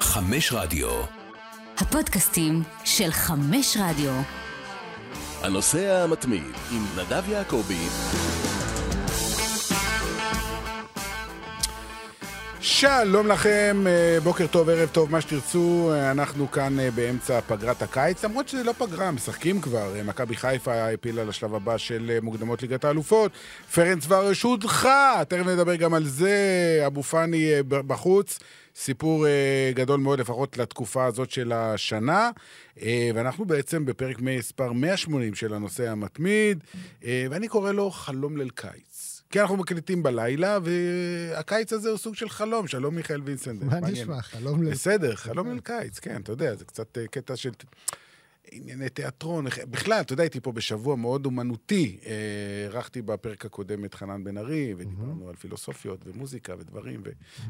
חמש רדיו. הפודקאסטים של חמש רדיו. הנוסע המתמיד עם נדב יעקבי. שלום לכם, אה, בוקר טוב, ערב טוב, מה שתרצו. אה, אנחנו כאן אה, באמצע פגרת הקיץ, למרות שזה לא פגרה, משחקים כבר. מכבי חיפה העפילה לשלב הבא של מוקדמות ליגת האלופות. פרנס ורש הודחה, תכף נדבר גם על זה. אבו פאני בחוץ. סיפור גדול מאוד, לפחות לתקופה הזאת של השנה. ואנחנו בעצם בפרק מספר 180 של הנושא המתמיד, ואני קורא לו חלום ליל קיץ. כי אנחנו מקליטים בלילה, והקיץ הזה הוא סוג של חלום. שלום, מיכאל וינסנד. מה נשמע? חלום ל... בסדר, חלום אל קיץ, כן, אתה יודע, זה קצת אה, קטע של... ענייני תיאטרון, בכלל, אתה יודע, הייתי פה בשבוע מאוד אומנותי. אירחתי בפרק הקודם את חנן בן ארי, ודיברנו על פילוסופיות ומוזיקה ודברים,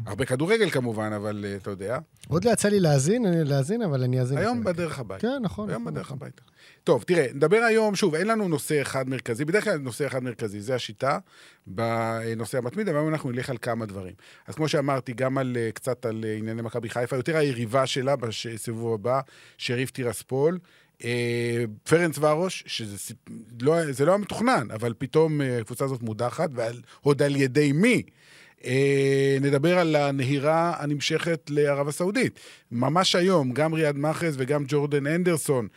והרבה כדורגל כמובן, אבל אה, אתה יודע. עוד לא יצא לי להאזין, להאזין, אבל אני אאזין. היום בדרך הביתה. כן, נכון. היום נכון, בדרך נכון. הביתה. טוב, תראה, נדבר היום, שוב, אין לנו נושא אחד מרכזי, בדרך כלל נושא אחד מרכזי, זה השיטה בנושא המתמיד, אבל היום אנחנו נלך על כמה דברים. אז כמו שאמרתי, גם על, אה, קצת על אה, ענייני מכבי חיפה, יותר היריבה שלה בסיבוב הבא, שריף טירספול. אה, פרנס ורוש, שזה לא, לא היה מתוכנן, אבל פתאום הקבוצה הזאת מודחת, ועוד על ידי מי? נדבר על הנהירה הנמשכת לערב הסעודית. ממש היום, גם ריאד מחרז וגם ג'ורדן הנדרסון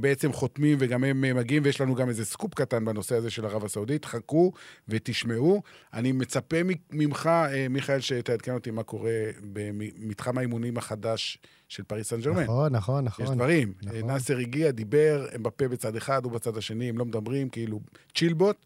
בעצם חותמים וגם הם אה, מגיעים, ויש לנו גם איזה סקופ קטן בנושא הזה של ערב הסעודית. חכו ותשמעו. אני מצפה ממך, אה, מיכאל, שתעדכן אותי מה קורה במתחם האימונים החדש של פריס סן ג'רמן. נכון, נכון, נכון. יש דברים. נכון. נאסר הגיע, דיבר, הם בפה בצד אחד, הוא בצד השני, הם לא מדברים, כאילו צ'ילבוט.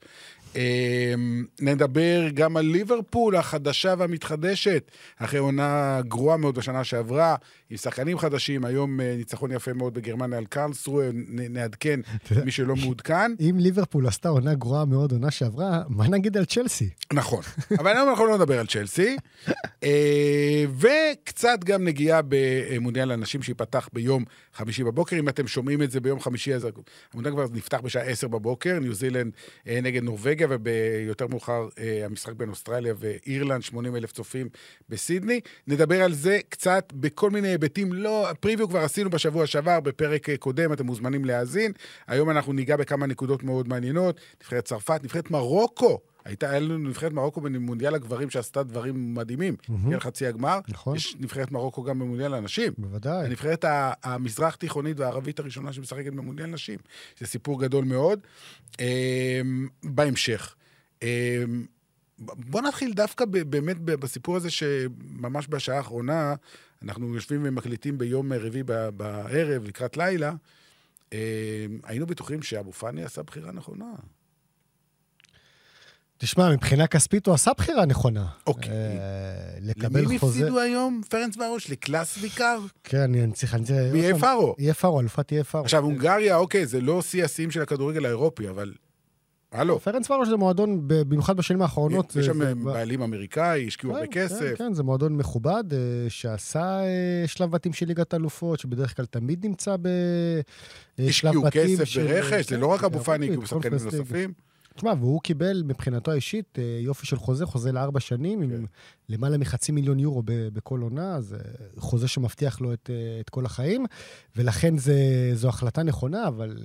אמ, נדבר גם על ליברפול החדשה והמתחדשת, אחרי עונה גרועה מאוד בשנה שעברה, עם שחקנים חדשים, היום אה, ניצחון יפה מאוד בגרמניה על קרלסרוה, נעדכן מי שלא מעודכן. אם ליברפול עשתה עונה גרועה מאוד עונה שעברה, מה נגיד על צ'לסי? נכון, אבל היום אנחנו לא נדבר על צ'לסי. אה, וקצת גם נגיעה במונדיאל הנשים שייפתח ביום חמישי בבוקר. אם אתם שומעים את זה ביום חמישי, אז המונדיאל כבר נפתח בשעה עשר בבוקר, ניו זילנד אה, נגד נורבגיה, וביותר מאוחר המשחק בין אוסטרליה ואירלנד, 80 אלף צופים בסידני. נדבר על זה קצת בכל מיני היבטים, לא, פריוויו כבר עשינו בשבוע שעבר, בפרק קודם, אתם מוזמנים להאזין. היום אנחנו ניגע בכמה נקודות מאוד מעניינות. נבחרת צרפת, נבחרת מרוקו. הייתה, היה לנו נבחרת מרוקו במונדיאל הגברים שעשתה דברים מדהימים. הגיעה לחצי הגמר. נכון. יש נבחרת מרוקו גם במונדיאל הנשים. בוודאי. הנבחרת המזרח תיכונית והערבית הראשונה שמשחקת במונדיאל נשים. זה סיפור גדול מאוד. בהמשך. בוא נתחיל דווקא באמת בסיפור הזה שממש בשעה האחרונה, אנחנו יושבים ומקליטים ביום רביעי בערב, לקראת לילה, היינו בטוחים שאבו פאני עשה בחירה נכונה. תשמע, מבחינה כספית הוא עשה בחירה נכונה. אוקיי. אה, לקבל חוזה... למי הפסידו היום, פרנס ורוש? לקלאס ויקר? כן, אני צריך... מי פארו? יהיה פארו, אלופת יהיה פארו. עכשיו, הונגריה, אוקיי, זה לא שיא השיאים של הכדורגל האירופי, אבל... הלו. פרנס ורוש זה מועדון, במיוחד בשנים האחרונות. יש שם בעלים אמריקאי, השקיעו הרבה כן, כסף. כן, כן, זה מועדון מכובד, אה, שעשה אה, שלב בתים של ליגת אלופות, שבדרך כלל תמיד נמצא בשלב בתים. השקיעו כסף ברכש, זה לא רק אבו פאני, הוא שחקנים נוספים. תשמע, והוא קיבל מבחינתו האישית אה, יופי של חוזה, חוזה לארבע שנים, עם למעלה מחצי מיליון יורו בכל עונה, זה חוזה שמבטיח לו את, את כל החיים, ולכן זה, זו החלטה נכונה, אבל...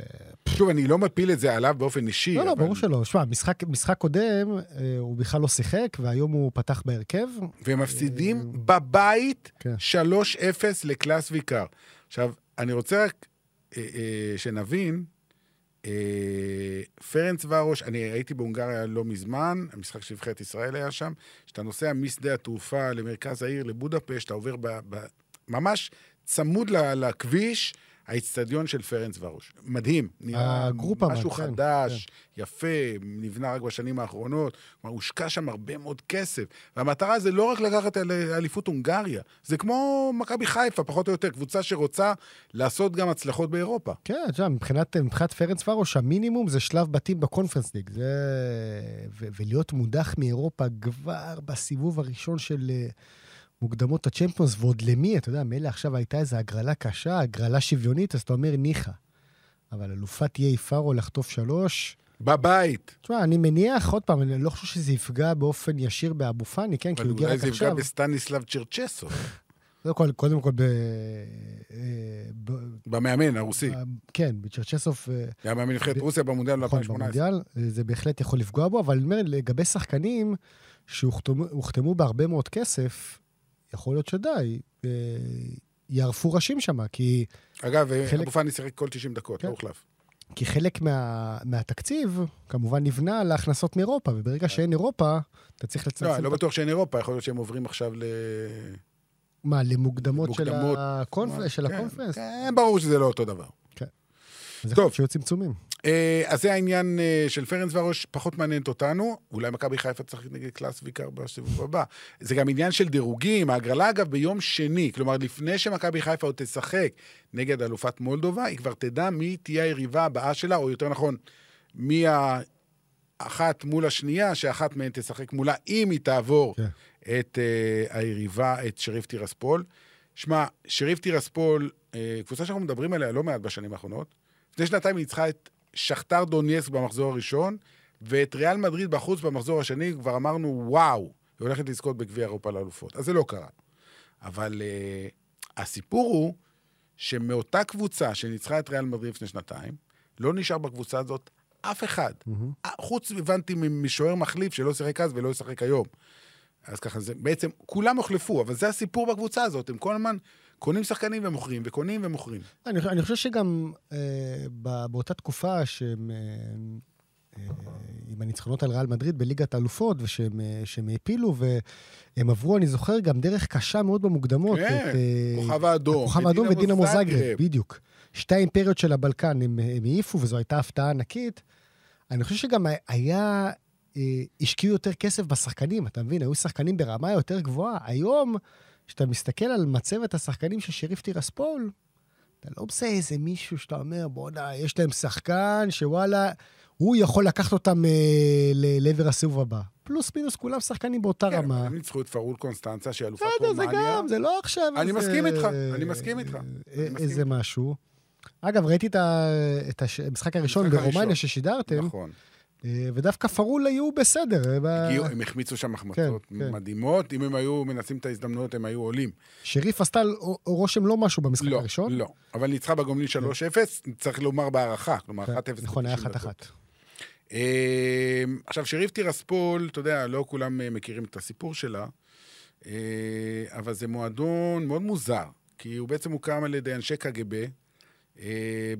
שוב, אני לא מפיל את זה עליו באופן אישי. לא, לא, אבל... ברור שלא. שמע, משחק, משחק קודם, הוא בכלל לא שיחק, והיום הוא פתח בהרכב. והם מפסידים בבית כן. 3-0 לקלאס ויקר. עכשיו, אני רוצה רק שנבין, פרנס ורוש, אני הייתי בהונגריה לא מזמן, המשחק של נבחרת ישראל היה שם, כשאתה נוסע משדה התעופה למרכז העיר, לבודפשט, אתה עובר ב, ב, ממש צמוד לכביש, האיצטדיון של פרנס ורוש. מדהים. נראה משהו כן, חדש, כן. יפה, נבנה רק בשנים האחרונות. כלומר, הושקע שם הרבה מאוד כסף. והמטרה זה לא רק לקחת אליפות הונגריה, זה כמו מכבי חיפה, פחות או יותר, קבוצה שרוצה לעשות גם הצלחות באירופה. כן, תשמע, מבחינת, מבחינת פרנס ורוש, המינימום זה שלב בתים בקונפרנס ליג. זה... ו- ולהיות מודח מאירופה כבר בסיבוב הראשון של... מוקדמות הצ'מפיונס, ועוד למי, אתה יודע, מילא עכשיו הייתה איזו הגרלה קשה, הגרלה שוויונית, אז אתה אומר ניחא. אבל אלופת איי פארו לחטוף שלוש... בבית. תשמע, אני מניח, עוד פעם, אני לא חושב שזה יפגע באופן ישיר באבו פאני, כן? אבל אולי זה יפגע בסטניסלב צ'רצ'סו. קודם כל, קודם כל ב... אה, ב- במאמן הרוסי. ב- כן, בצ'רצ'סוף, אה, היה מאמן נבחרת רוסיה במונדיאל נכון, 2018. במונדיאל, אה, זה בהחלט יכול לפגוע בו, אבל אני אומר, לגבי שחקנים שהוחתמו הוחתמו בהרבה מאוד כסף, יכול להיות שדי, אה, יערפו ראשים שם, כי, אגב, חלק- אבו פאני שיחק כל 90 דקות, כן. לא הוחלף. כי חלק מה, מהתקציב כמובן נבנה על ההכנסות מאירופה, וברגע שאין אירופה, אתה צריך לצמצם... כן. לא, אני לא בטוח שאין אירופה, יכול להיות שהם עוברים עכשיו ל... מה, למוקדמות של מוקדמות. הקונפרנס? של כן, הקונפרנס? כן, ברור שזה לא אותו דבר. אז טוב. שיהיו צמצומים. אה, אז זה העניין אה, של פרנצווארוש, פחות מעניינת אותנו. אולי מכבי חיפה צריך נגד קלאקסוויק בסיבוב הבא. זה גם עניין של דירוגים. ההגרלה, אגב, ביום שני. כלומר, לפני שמכבי חיפה עוד תשחק נגד אלופת מולדובה, היא כבר תדע מי תהיה היריבה הבאה שלה, או יותר נכון, מי האחת מול השנייה, שאחת מהן תשחק מולה, אם היא תעבור כן. את אה, היריבה, את שריף טירספול. שמע, שריף טירספול, אה, קבוצה שאנחנו מדברים עליה לא מעט בשנים האחרונות. לפני שנתיים היא ניצחה את שכתר דונייסק במחזור הראשון, ואת ריאל מדריד בחוץ במחזור השני, כבר אמרנו, וואו, היא הולכת לזכות בגביע אירופה לאלופות. אז זה לא קרה. אבל uh, הסיפור הוא שמאותה קבוצה שניצחה את ריאל מדריד לפני שנתיים, לא נשאר בקבוצה הזאת אף אחד. Mm-hmm. חוץ, הבנתי, משוער מחליף שלא שיחק אז ולא ישחק היום. אז ככה, זה בעצם, כולם הוחלפו, אבל זה הסיפור בקבוצה הזאת, הם כל הזמן קונים שחקנים ומוכרים, וקונים ומוכרים. אני, אני חושב שגם אה, באותה תקופה שהם, אה, אה, עם הניצחונות על ריאל מדריד בליגת האלופות, ושהם אה, העפילו, והם עברו, אני זוכר, גם דרך קשה מאוד במוקדמות. כן, את, אה, כוכב האדום. כוכב האדום ודינמו זאגרב. בדיוק. שתי האימפריות של הבלקן הם, העיפו, וזו הייתה הפתעה ענקית. אני חושב שגם היה, השקיעו יותר כסף בשחקנים, אתה מבין? היו שחקנים ברמה יותר גבוהה. היום, כשאתה מסתכל על מצבת השחקנים של שריף טירספול, אתה לא עושה איזה מישהו שאתה אומר, בואנה, יש להם שחקן שוואלה, הוא יכול לקחת אותם אה, לעבר הסיבוב הבא. פלוס מינוס, כולם שחקנים באותה כן, רמה. הם ניצחו את פרול קונסטנצה, שהיא אלופת בסדר, זה רומניה. גם, זה לא עכשיו... אני איזה- מסכים איתך, אני מסכים איתך. אה, איזה. משהו. אגב, ראיתי את המשחק הראשון ברומניה. ששידרתם, נכון. אה, ודווקא פרול היו בסדר. אה, ב- הגיעו, הם החמיצו שם החמצות כן, כן. מדהימות. אם הם היו מנסים את ההזדמנויות, הם היו עולים. שריף עשתה רושם לא משהו במשחק לא, הראשון. לא. אבל ניצחה בגומלין 3-0, צריך לומר בהערכה. כלומר, 1-0. כן, נכון, היה 90 דקות. אחת-אחת. אה, עכשיו, שריף טירספול, אתה יודע, לא כולם מכירים את הסיפור שלה, אבל זה מועדון מאוד מוזר, כי הוא בעצם הוקם על ידי אנשי קג"ב,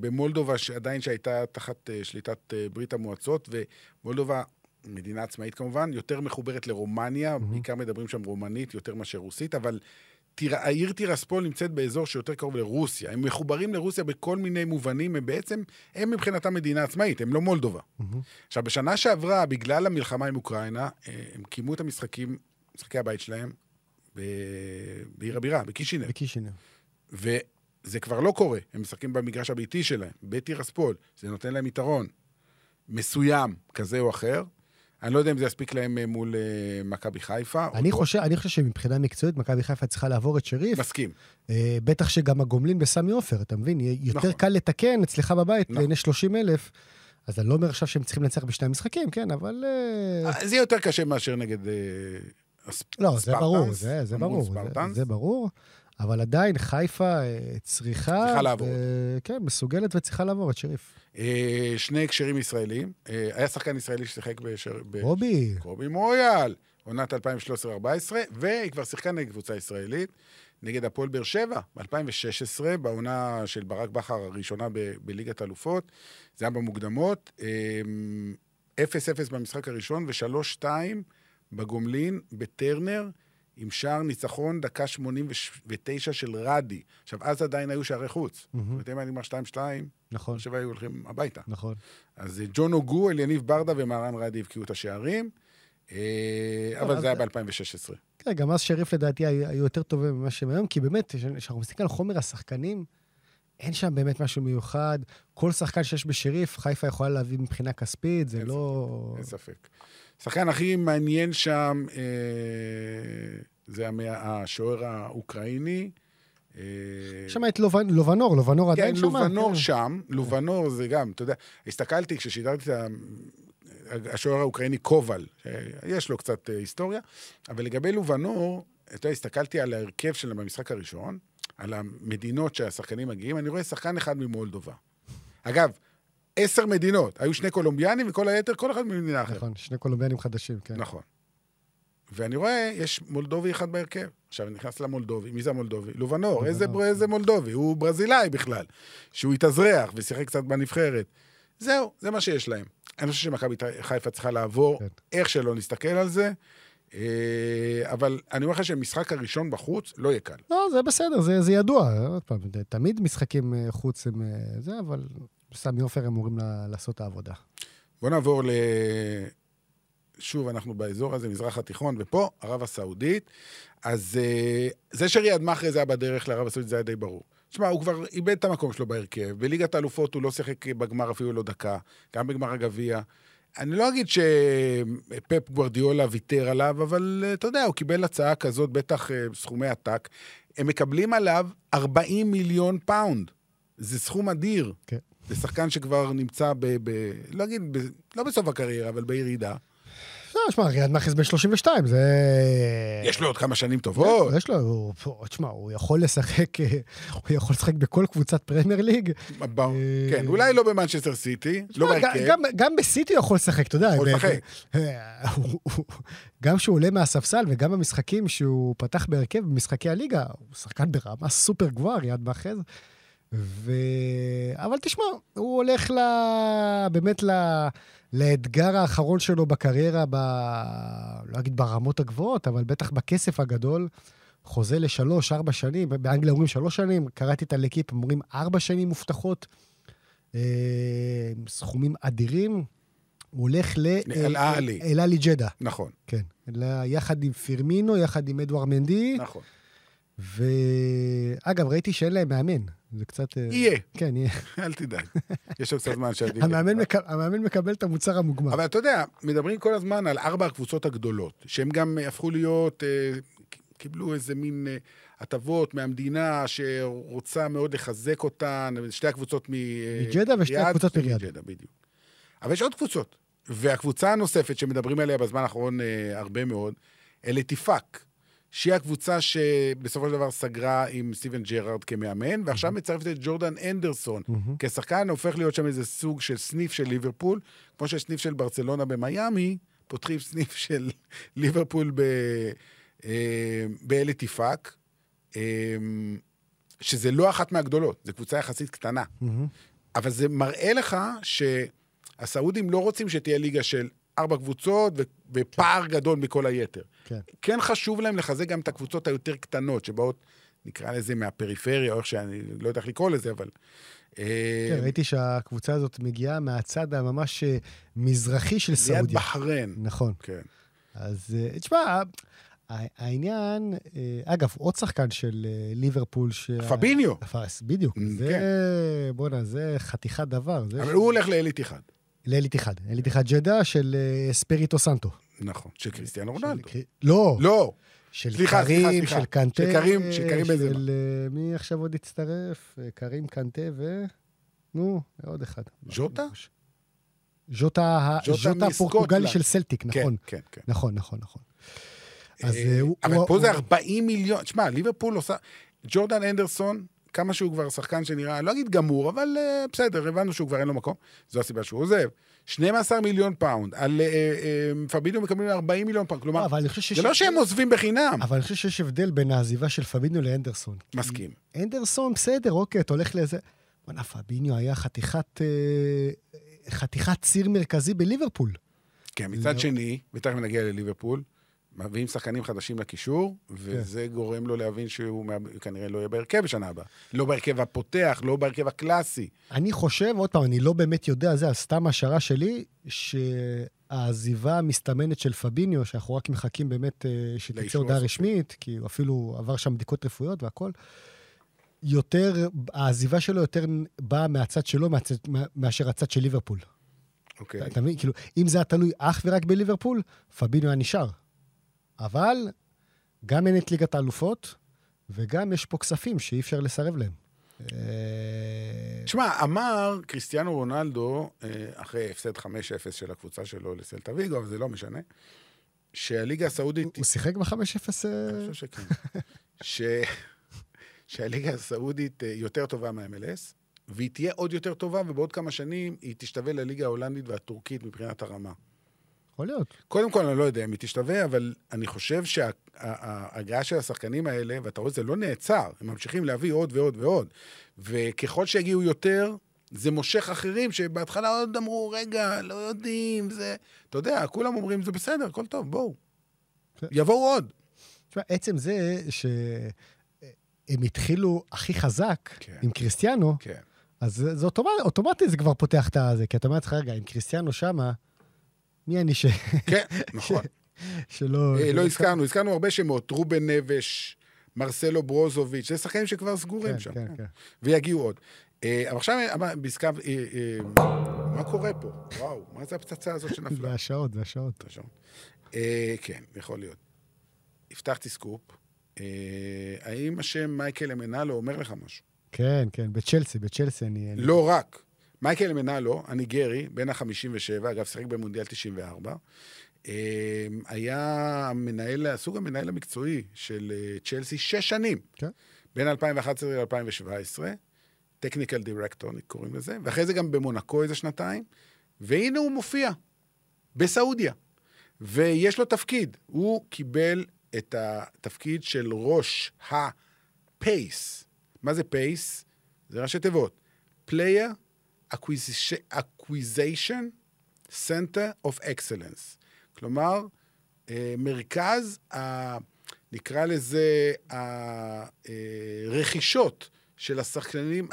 במולדובה, שעדיין שהייתה תחת אה, שליטת אה, ברית המועצות, ומולדובה, מדינה עצמאית כמובן, יותר מחוברת לרומניה, בעיקר מדברים שם רומנית יותר מאשר רוסית, אבל תיר... העיר טירספול נמצאת באזור שיותר קרוב לרוסיה. הם מחוברים לרוסיה בכל מיני מובנים, הם בעצם, הם מבחינתם מדינה עצמאית, הם לא מולדובה. עכשיו, בשנה שעברה, בגלל המלחמה עם אוקראינה, אה, הם קיימו את המשחקים, משחקי הבית שלהם, ב... בעיר הבירה, בקישינב. בקישינב. וזה כבר לא קורה, הם משחקים במגרש הביתי שלהם, בטירספול, זה נותן להם יתרון מסוים, כזה או אחר. אני לא יודע אם זה יספיק להם אה, מול אה, מכבי חיפה. או אני לא. חושב, אני חושב שמבחינה מקצועית, מכבי חיפה צריכה לעבור את שריף. מסכים. אה, בטח שגם הגומלין בסמי עופר, אתה מבין? יהיה יותר נכון. קל לתקן אצלך בבית נכון. לעיני 30 אלף. אז אני לא אומר עכשיו שהם צריכים לנצח בשני המשחקים, כן, אבל... אה, זה יהיה יותר קשה מאשר נגד... הספ- לא, זה ספרטנס, ברור, זה, זה ברור, זה. זה ברור, אבל עדיין חיפה אה, צריכה... צריכה לעבור. ו- כן, מסוגלת וצריכה לעבור את שריף. אה, שני הקשרים ישראלים. אה, היה שחקן ישראלי ששיחק בשר... ב- רובי, קובי מויאל, עונת 2013-2014, והיא כבר שיחקה נגד קבוצה ישראלית, נגד הפועל באר שבע, ב-2016, בעונה של ברק בכר הראשונה ב- בליגת האלופות. זה היה במוקדמות. אמ, 0-0 במשחק הראשון ו-3-2 בגומלין בטרנר, עם שער ניצחון דקה 89 של רדי. עכשיו, אז עדיין היו שערי חוץ. זאת אומרת, אם היה נגמר 2-2, נכון, שבע היו הולכים הביתה. נכון. אז אה, ג'ון אוגו, אליניב ברדה ומהרן רדי הבקיעו את השערים, אה, אבל זה היה זה- ב-2016. כן, גם אז שריף לדעתי היו יותר טובים ממה שהם היום, כי באמת, כשאנחנו מסתכלים על חומר השחקנים, אין שם באמת משהו מיוחד. כל שחקן שיש בשריף, חיפה יכולה להביא מבחינה כספית, זה לא... אין ספק. השחקן הכי מעניין שם אה, זה השוער האוקראיני. אה, שם את לובנ- לובנור, לובנור כן, עדיין שם. לובנור כן. שם, לובנור זה גם, אתה יודע, הסתכלתי כששידרתי את. השוער האוקראיני קובל, יש לו קצת אה, היסטוריה, אבל לגבי לובנור, אתה יודע, הסתכלתי על ההרכב שלהם במשחק הראשון, על המדינות שהשחקנים מגיעים, אני רואה שחקן אחד ממולדובה. אגב, עשר מדינות, היו שני קולומביאנים וכל היתר, כל אחד ממדינה אחרת. נכון, שני קולומביאנים חדשים, כן. נכון. ואני רואה, יש מולדובי אחד בהרכב. עכשיו, אני נכנס למולדובי, מי זה המולדובי? לובנור, איזה, בר- איזה מולדובי? הוא ברזילאי בכלל. שהוא התאזרח ושיחק קצת בנבחרת. זהו, זה מה שיש להם. אני חושב שמכבי חיפה צריכה לעבור, כן. איך שלא נסתכל על זה. אה, אבל אני אומר לך שהמשחק הראשון בחוץ לא יהיה קל. לא, זה בסדר, זה, זה ידוע. עוד פעם, תמיד משחקים אה, חוץ הם אה, זה, אבל סמי עופר אמורים לעשות את העבודה. בואו נעבור ל... שוב, אנחנו באזור הזה, מזרח התיכון, ופה, ערב הסעודית. אז אה, זה שריאד מאחרי היה בדרך לערב הסעודית, זה היה די ברור. תשמע, הוא כבר איבד את המקום שלו בהרכב. בליגת האלופות הוא לא שיחק בגמר אפילו לא דקה, גם בגמר הגביע. אני לא אגיד שפפ גוורדיולה ויתר עליו, אבל אה, אתה יודע, הוא קיבל הצעה כזאת, בטח אה, סכומי עתק. הם מקבלים עליו 40 מיליון פאונד. זה סכום אדיר. כן. זה שחקן שכבר נמצא ב... ב לא אגיד, ב, לא בסוף הקריירה, אבל בירידה. לא, שמע, ריאד מחרז בן 32, זה... יש לו עוד כמה שנים טובות. יש לו, תשמע, הוא יכול לשחק, אה, הוא יכול לשחק בכל קבוצת פרמייר ליג. ברור. כן, אולי לא במנצ'סטר סיטי, לא תשמע, בהרכב. גם- בסיטי הוא יכול לשחק, אתה יודע. יכול לשחק. אה, גם כשהוא עולה מהספסל וגם במשחקים שהוא פתח בהרכב, במשחקי הליגה, הוא שחקן ברמה סופר גבוהה, ריאד מאחז. ו... אבל תשמע, הוא הולך ל... באמת ל... לאתגר האחרון שלו בקריירה, ב... לא אגיד ברמות הגבוהות, אבל בטח בכסף הגדול. חוזה לשלוש, ארבע שנים, באנגליה אומרים שלוש שנים, קראתי את הלקיפ, אומרים ארבע שנים מובטחות. אה, סכומים אדירים. הוא הולך ל... אל אהלי. אל אלי ג'דה, נכון, כן. יחד עם פירמינו, יחד עם אדואר מנדי. נכון. ואגב, ראיתי שאין להם מאמן. זה קצת... אה, יהיה, כן, יהיה. אל תדאג. יש עוד קצת זמן שעדיף. המאמן מק- המאמן מקבל את המוצר המוגמר. אבל אתה יודע, מדברים כל הזמן על ארבע הקבוצות הגדולות, שהן גם הפכו להיות, אה, קיבלו איזה מין אה, הטבות מהמדינה שרוצה מאוד לחזק אותן, שתי הקבוצות מ... מג'דה ושתי ריאד, הקבוצות מריאד. מג'דה, בדיוק. אבל יש עוד קבוצות. והקבוצה הנוספת שמדברים עליה בזמן האחרון הרבה מאוד, אל-אתיפאק, שהיא הקבוצה שבסופו של דבר סגרה עם סטיבן ג'רארד כמאמן, ועכשיו מצרפת את ג'ורדן הנדרסון מהמם. כשחקן, הופך להיות שם איזה סוג של סניף של ליברפול, כמו שיש סניף של ברצלונה במיאמי, פותחים סניף של ליברפול ב... אה, באלה טיפאק, אה, שזה לא אחת מהגדולות, זו קבוצה יחסית קטנה. מהמם. אבל זה מראה לך שהסעודים לא רוצים שתהיה ליגה של ארבע קבוצות ו- ופער גדול מכל היתר. כן. כן חשוב להם לחזק גם את הקבוצות היותר קטנות, שבאות, נקרא לזה, מהפריפריה, או איך שאני לא יודע איך לקרוא לזה, אבל... אה, כן, ראיתי שהקבוצה הזאת מגיעה מהצד הממש אה, מזרחי של ליד סעודיה. בחריין. נכון. כן. אז אה, תשמע, העניין, אגב, עוד שחקן של ליברפול, שה- פביניו. בדיוק. זה, בואנה, זה חתיכת דבר. אבל הוא הולך לאליט אחד. לאליט אחד. אליט אחד ג'דה של אה, אספיריטו סנטו. נכון, של קריסטיאנו רונלדו. לא, לא, של סליחה, קרים, סליחה, סליחה. של קנטה. של קרים- של קרים בנזמה. של אה, מי עכשיו עוד הצטרף? אה, קרים, קנטה ו... נו, עוד אחד. ז'וטה? ז'וטה, ז'וטה הפורטוגלי. של סלטיק, כן, נכון. כן, כן. נכון, נכון, נכון. אז הוא... אבל פה זה הוא- 40 מיליון, תשמע, ליברפול עושה... ג'ורדן הנדרסון, כמה שהוא כבר שחקן שנראה, לא אגיד גמור, אבל אה, בסדר, הבנו שהוא כבר אין לו מקום, זו הסיבה שהוא עוזב. 12 מיליון פאונד, על אה, אה, פביניו מקבלים 40 מיליון פאונד, כלומר, אבל אני חושב שיש... זה לא שהם עוזבים בחינם. אבל אני חושב שיש הבדל בין העזיבה של פביניו לאנדרסון. מסכים. אנדרסון, בסדר, אוקיי, אתה הולך לאיזה... בוא'נה, פביניו היה חתיכת... אה, חתיכת ציר מרכזי בליברפול. כן, מצד לא. שני, ותכף נגיע לליברפול, מביאים שחקנים חדשים לקישור, כן. וזה גורם לו להבין שהוא כנראה לא יהיה בהרכב בשנה הבאה. לא בהרכב הפותח, לא בהרכב הקלאסי. אני חושב, עוד פעם, אני לא באמת יודע, זה סתם השערה שלי, שהעזיבה המסתמנת של פביניו, שאנחנו רק מחכים באמת אה, שתצא הודעה. רשמית, כי הוא אפילו עבר שם בדיקות רפואיות והכול, יותר, העזיבה שלו יותר באה מהצד שלו מהצד, מה- מאשר הצד של ליברפול. אוקיי. אתה- אתה מבין? כאילו, אם זה היה תלוי אך ורק בליברפול, פביניו היה נשאר. אבל גם אין את ליגת האלופות, וגם יש פה כספים שאי אפשר לסרב להם. אה, תשמע, אמר קריסטיאנו רונלדו, אה, אחרי הפסד 5-0 של הקבוצה שלו לסלטה ויגו, אבל זה לא משנה, שהליגה הסעודית... הוא שיחק ב-5-0? אני חושב שכן. ש... שהליגה הסעודית אה, יותר טובה מה-MLS, והיא תהיה עוד יותר טובה, ובעוד כמה שנים היא תשתווה לליגה ההולנדית והטורקית מבחינת הרמה. יכול להיות. קודם כל, אני לא יודע אם היא תשתווה, אבל אני חושב שההגעה של השחקנים האלה, ואתה רואה, זה לא נעצר, הם ממשיכים להביא עוד ועוד ועוד. וככל שיגיעו יותר, זה מושך אחרים שבהתחלה עוד אמרו, רגע, לא יודעים, זה... אתה יודע, כולם אומרים, זה בסדר, הכל טוב, בואו. כן. יבואו עוד. תשמע, עצם זה שהם התחילו הכי חזק כן. עם קריסטיאנו, כן. אז זה, אוטומט, אוטומטית זה כבר פותח את הזה, כי אתה אומר לעצמך, רגע, עם קריסטיאנו שמה, מי אני ש... כן, נכון. שלא... אה, לא הזכרנו, הזכרנו הרבה שמות, רובן נבש, מרסלו ברוזוביץ', זה שחקנים שכבר סגורים כן, שם. כן, כן. ויגיעו עוד. אה, אבל עכשיו, בעסקה, אה, אה, מה קורה פה? וואו, מה זה הפצצה הזאת זה שנפלה? השעות, זה השעות. השעון. אה, כן, יכול להיות. הבטחתי סקופ. האם השם מייקל אמנלו אומר לך משהו? כן, כן, בצ'לסי, בצ'לסי. אני- לא רק. מייקל אמנלו, הניגרי, בן ה-57, אגב, שיחק במונדיאל 94, אה, היה המנהל, הסוג המנהל המקצועי של אה, צ'לסי שש שנים. כן. בין 2011 ל-2017, technical director קוראים לזה, ואחרי זה גם במונקו איזה שנתיים, והנה הוא מופיע, בסעודיה. ויש לו תפקיד, הוא קיבל את התפקיד של ראש ה PACE. מה זה PACE? זה ראשי תיבות. Player Acquisition- Center of Excellence. כלומר, אה, מרכז, ה, נקרא לזה, הרכישות של השחקנים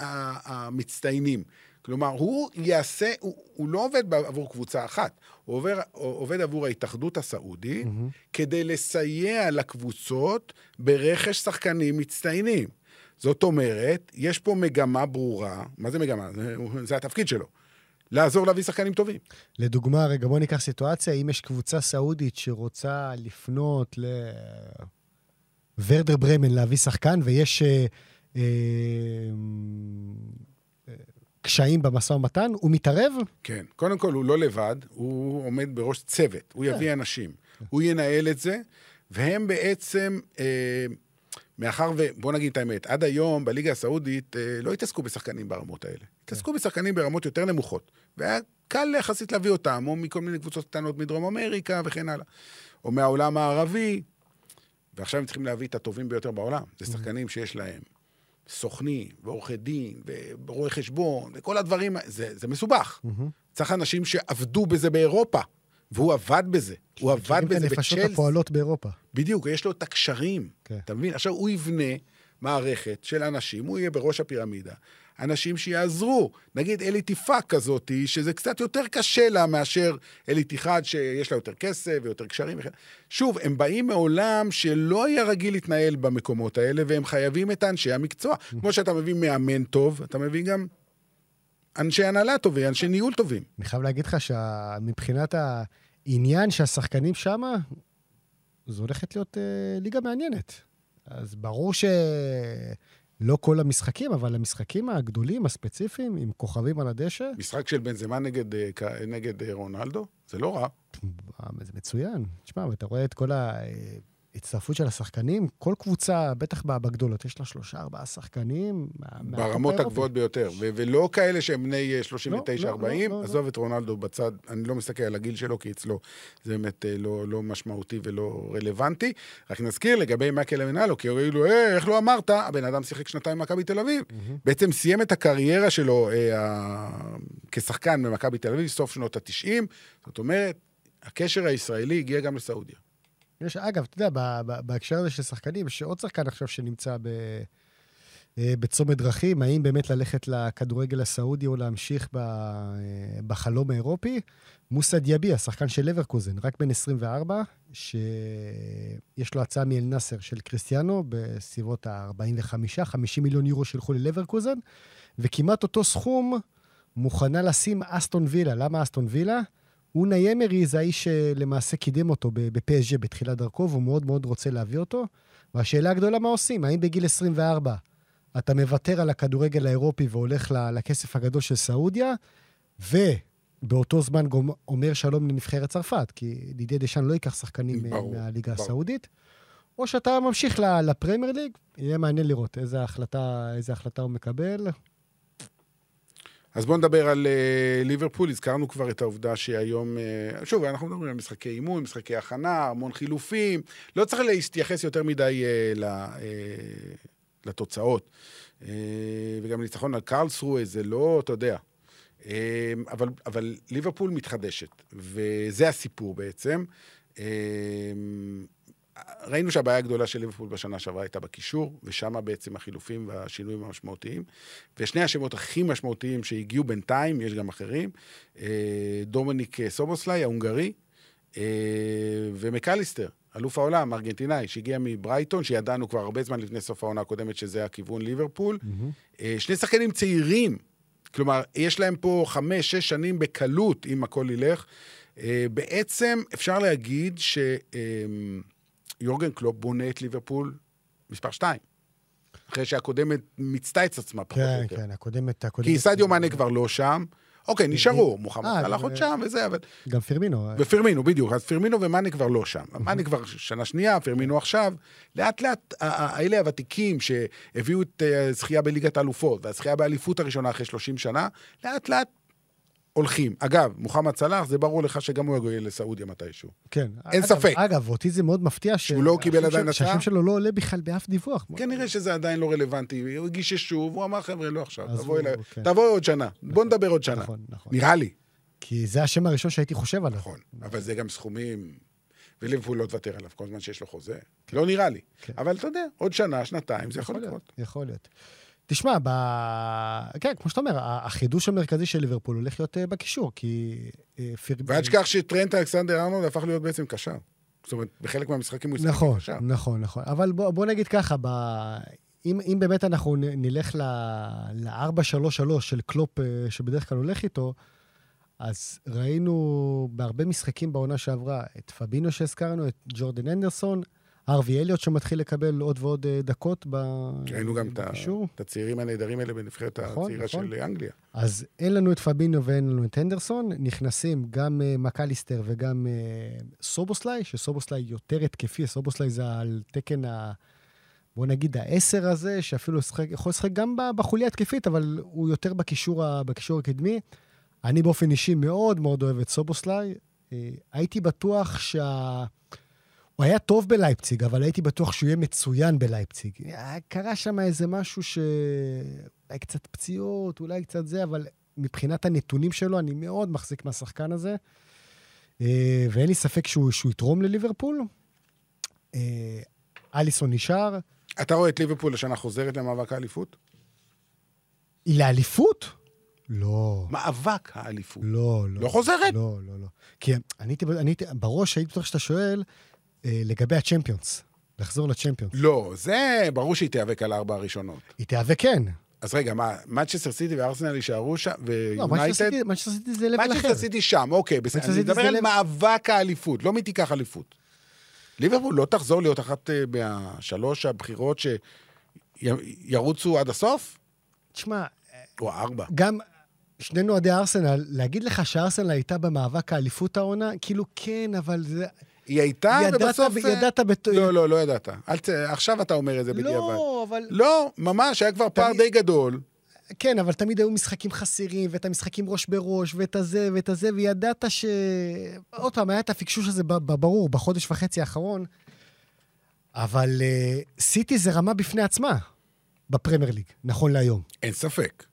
המצטיינים. כלומר, הוא יעשה, הוא, הוא לא עובד עבור קבוצה אחת, הוא עובר, עובד עבור ההתאחדות הסעודית, mm-hmm. כדי לסייע לקבוצות ברכש שחקנים מצטיינים. זאת אומרת, יש פה מגמה ברורה, מה זה מגמה? זה, זה התפקיד שלו. לעזור להביא שחקנים טובים. לדוגמה, רגע, בוא ניקח סיטואציה, אם יש קבוצה סעודית שרוצה לפנות לוורדר ברמן להביא שחקן, ויש אה, אה, אה, קשיים במשא ומתן, הוא מתערב? כן. קודם כל, הוא לא לבד, הוא עומד בראש צוות, הוא יביא אנשים. הוא ינהל את זה, והם בעצם, אה, מאחר ו... בוא נגיד את האמת, עד היום בליגה הסעודית אה, לא התעסקו בשחקנים ברמות האלה. התעסקו בשחקנים ברמות יותר נמוכות. והיה קל יחסית להביא אותם, או מכל מיני קבוצות קטנות מדרום אמריקה וכן הלאה. או מהעולם הערבי, ועכשיו הם צריכים להביא את הטובים ביותר בעולם. זה שחקנים שיש להם סוכנים, ועורכי דין, ורואי חשבון, וכל הדברים, זה, זה מסובך. צריך אנשים שעבדו בזה באירופה, והוא עבד בזה. הוא עבד בזה הנפשות בצ'לסי. הפועלות באירופה. בדיוק, יש לו את הקשרים. כן. אתה מבין? עכשיו הוא יבנה מערכת של אנשים, הוא יהיה בראש הפירמידה. אנשים שיעזרו. נגיד אל-איתיפאק כזאת, שזה קצת יותר קשה לה מאשר אל-איתיחאד שיש לה יותר כסף ויותר קשרים. וכן. שוב, הם באים מעולם שלא היה רגיל להתנהל במקומות האלה, והם חייבים את האנשי המקצוע. כמו שאתה מביא מאמן טוב, אתה מביא גם אנשי הנהלה טובים, אנשי ניהול טובים. אני חייב להגיד לך שמבחינת העניין שהשחקנים שמה, זו הולכת להיות אה, ליגה מעניינת. אז ברור שלא כל המשחקים, אבל המשחקים הגדולים, הספציפיים, עם כוכבים על הדשא, משחק של בן זמן נגד, אה, נגד אה, רונלדו, זה לא רע. זה מצוין. תשמע, ואתה רואה את כל ההצטרפות של השחקנים, כל קבוצה, בטח בגדולות, יש לה שלושה, ארבעה שחקנים. ברמות. הגבוהות ביותר, ו- ולא כאלה שהם בני אה, לא, לא, 39-40, לא, לא. עזוב את רונלדו בצד, אני לא מסתכל על הגיל שלו, כי אצלו זה באמת אה, לא, לא משמעותי ולא רלוונטי. רק נזכיר לגבי מייקל אמנלו, כי יגידו, אה, איך לא אמרת? הבן אדם שיחק שנתיים במכבי תל אביב. בעצם סיים את הקריירה שלו אה, ה- כשחקן במכבי תל אביב, סוף שנות ה-90. זאת אומרת, הקשר הישראלי הגיע גם לסעודיה. יש, אגב, אתה יודע, בהקשר הזה של שחקנים, יש עוד שחקן עכשיו שנמצא ב, אה, בצומת דרכים, האם באמת ללכת לכדורגל הסעודי או להמשיך ב, אה, בחלום האירופי? מוסא דיאבי, השחקן של לברקוזן, רק בן 24, שיש לו הצעה מאל נאסר של קריסטיאנו בסביבות ה-45-50 מיליון יורו שילכו ללברקוזן, וכמעט אותו סכום מוכנה לשים אסטון וילה. למה אסטון וילה? אונה ימרי זה האיש שלמעשה קידם אותו בפסג' בתחילת דרכו, והוא מאוד מאוד רוצה להביא אותו. והשאלה הגדולה, מה עושים? האם בגיל 24 אתה מוותר על הכדורגל האירופי והולך לכסף הגדול של סעודיה, באותו זמן גם אומר שלום לנבחרת צרפת, כי דידי דשאן לא ייקח שחקנים ברור, מהליגה ברור. הסעודית. או שאתה ממשיך לפרמייר ליג, יהיה מעניין לראות איזה החלטה, איזה החלטה הוא מקבל. אז בואו נדבר על uh, ליברפול, הזכרנו כבר את העובדה שהיום, uh, שוב, אנחנו מדברים על משחקי אימון, משחקי הכנה, המון חילופים, לא צריך להתייחס יותר מדי uh, ל, uh, לתוצאות. Uh, וגם ניצחון על קרלסרואה זה לא, אתה יודע. Uh, אבל, אבל ליברפול מתחדשת, וזה הסיפור בעצם. Uh, ראינו שהבעיה הגדולה של ליברפול בשנה שעברה הייתה בקישור, ושם בעצם החילופים והשינויים המשמעותיים. ושני השמות הכי משמעותיים שהגיעו בינתיים, יש גם אחרים, אה, דומניק סובוסליי, ההונגרי, אה, ומקליסטר, אלוף העולם, ארגנטינאי, שהגיע מברייטון, שידענו כבר הרבה זמן לפני סוף העונה הקודמת שזה הכיוון ליברפול. אה, שני שחקנים צעירים, כלומר, יש להם פה חמש, שש שנים בקלות, אם הכל ילך. אה, בעצם אפשר להגיד שיורגן קלופ בונה את ליברפול מספר שתיים. אחרי שהקודמת מיצתה את עצמה פחות או כן, יותר. כן, הקודמת, הקודמת. כי סעדיו מאנה כבר לא שם. אוקיי, נשארו, מוחמד אה, סלאח ו- עוד שם וזה, אבל... גם פרמינו. ופירמינו, בדיוק. אז פירמינו ומאנה כבר לא שם. מאנה כבר שנה שנייה, פירמינו עכשיו. לאט לאט, ה- ה- האלה הוותיקים שהביאו את אה, הזכייה בליגת האלופות, והזכייה באליפות הראשונה אחרי 30 שנה, לאט לאט הולכים. אגב, מוחמד סלאח, זה ברור לך שגם הוא יגיע לסעודיה מתישהו. כן. אין אגב- ספק. אגב, אותי זה מאוד מפתיע ש- שהוא לא קיבל עדיין הצעה? שהשם שלו לא עולה בכלל באף דיווח. כנראה שזה עדיין לא רלוונטי. הוא הגיש שוב, הוא אמר, חבר'ה, לא עכשיו, תבואי הוא- אליי- כן. תבואי עוד שנה. בוא נדבר עוד שנה. נכון, נכון. נראה לי. כי זה השם הראשון שהייתי חושב עליו. נכון, אבל זה גם סכומים, וליברפול לא תוותר עליו כל זמן שיש לו חוזה. לא נראה לי. כן. אבל אתה יודע, עוד שנה, שנתיים, זה יכול יכול לקרות. להיות, יכול להיות. תשמע, ב... כן, כמו שאתה אומר, החידוש המרכזי של ליברפול הולך להיות אה, בקישור, כי... אה. ואל תשכח שטרנט אלכסנדר ארנולד הפך להיות בעצם קשר. זאת אומרת, בחלק מהמשחקים הוא ישחק נכון, קשר. נכון, נכון. אבל בוא, בוא נגיד ככה, ב... אם, אם באמת אנחנו נלך ל-4-3-3 של קלופ, אה, שבדרך כלל הולך איתו, אז ראינו בהרבה משחקים בעונה שעברה את פבינו שהזכרנו, את ג'ורדן אנדרסון, ארווי אליוט שמתחיל לקבל עוד ועוד אה, דקות ב... ראינו גם את בקישור. הצעירים הנהדרים האלה בנבחרת נכון, הצעירה נכון. של אנגליה. אז אין לנו את פבינו ואין לנו את הנדרסון, נכנסים גם uh, מקליסטר וגם uh, סובוסליי, שסובוסליי יותר התקפי, סובוסליי זה על תקן ה... בוא נגיד העשר הזה, שאפילו ישחק, יכול לשחק גם בחוליה התקפית, אבל הוא יותר בקישור, ה- בקישור הקדמי. אני באופן אישי מאוד מאוד אוהב את סובוסליי. אה, הייתי בטוח שה... הוא היה טוב בלייפציג, אבל הייתי בטוח שהוא יהיה מצוין בלייפציג. אה, קרה שם איזה משהו ש... אולי קצת פציעות, אולי קצת זה, אבל מבחינת הנתונים שלו, אני מאוד מחזיק מהשחקן הזה. אה, ואין לי ספק שהוא, שהוא יתרום לליברפול. אה, אליסון נשאר. אתה רואה את ליברפול השנה חוזרת למאבק האליפות? לאליפות? לא. מאבק האליפות. לא, לא. לא חוזרת? לא, לא, לא. כי אני הייתי, בראש הייתי בטוח שאתה שואל לגבי הצ'מפיונס. לחזור לצ'מפיונס. לא, זה ברור שהיא תיאבק על ארבע הראשונות. היא תיאבק כן. אז רגע, מה, מנצ'סטר סיטי וארסנל יישארו שם, לא, ויונייטד? סיטי- מנצ'סטר סיטי זה level אחר. מנצ'סטר סיטי שם, אוקיי, בסדר. מנצ'סטר אני מדבר על לב- מאבק האליפות, לא מי תיקח אליפות. ליברפול לא תחזור להיות אחת אה, מהשלוש הבחירות שירוצו עד הסוף? תשמע, או ארבע. גם שנינו אוהדי ארסנל, להגיד לך שארסנל הייתה במאבק האליפות העונה, כאילו כן, אבל זה... היא הייתה, ידעת, ובסוף... אה, ידעת בת... לא, לא, לא ידעת. אל ת... עכשיו אתה אומר את זה בדיעבד. לא, אבל... לא, ממש, היה כבר פער די גדול. כן, אבל תמיד היו משחקים חסרים, ואת המשחקים ראש בראש, ואת הזה ואת הזה, וידעת ש... עוד פעם, היה את הפקשוש הזה ברור, בחודש וחצי האחרון, אבל uh, סיטי זה רמה בפני עצמה בפרמייר ליג, נכון להיום. אין ספק.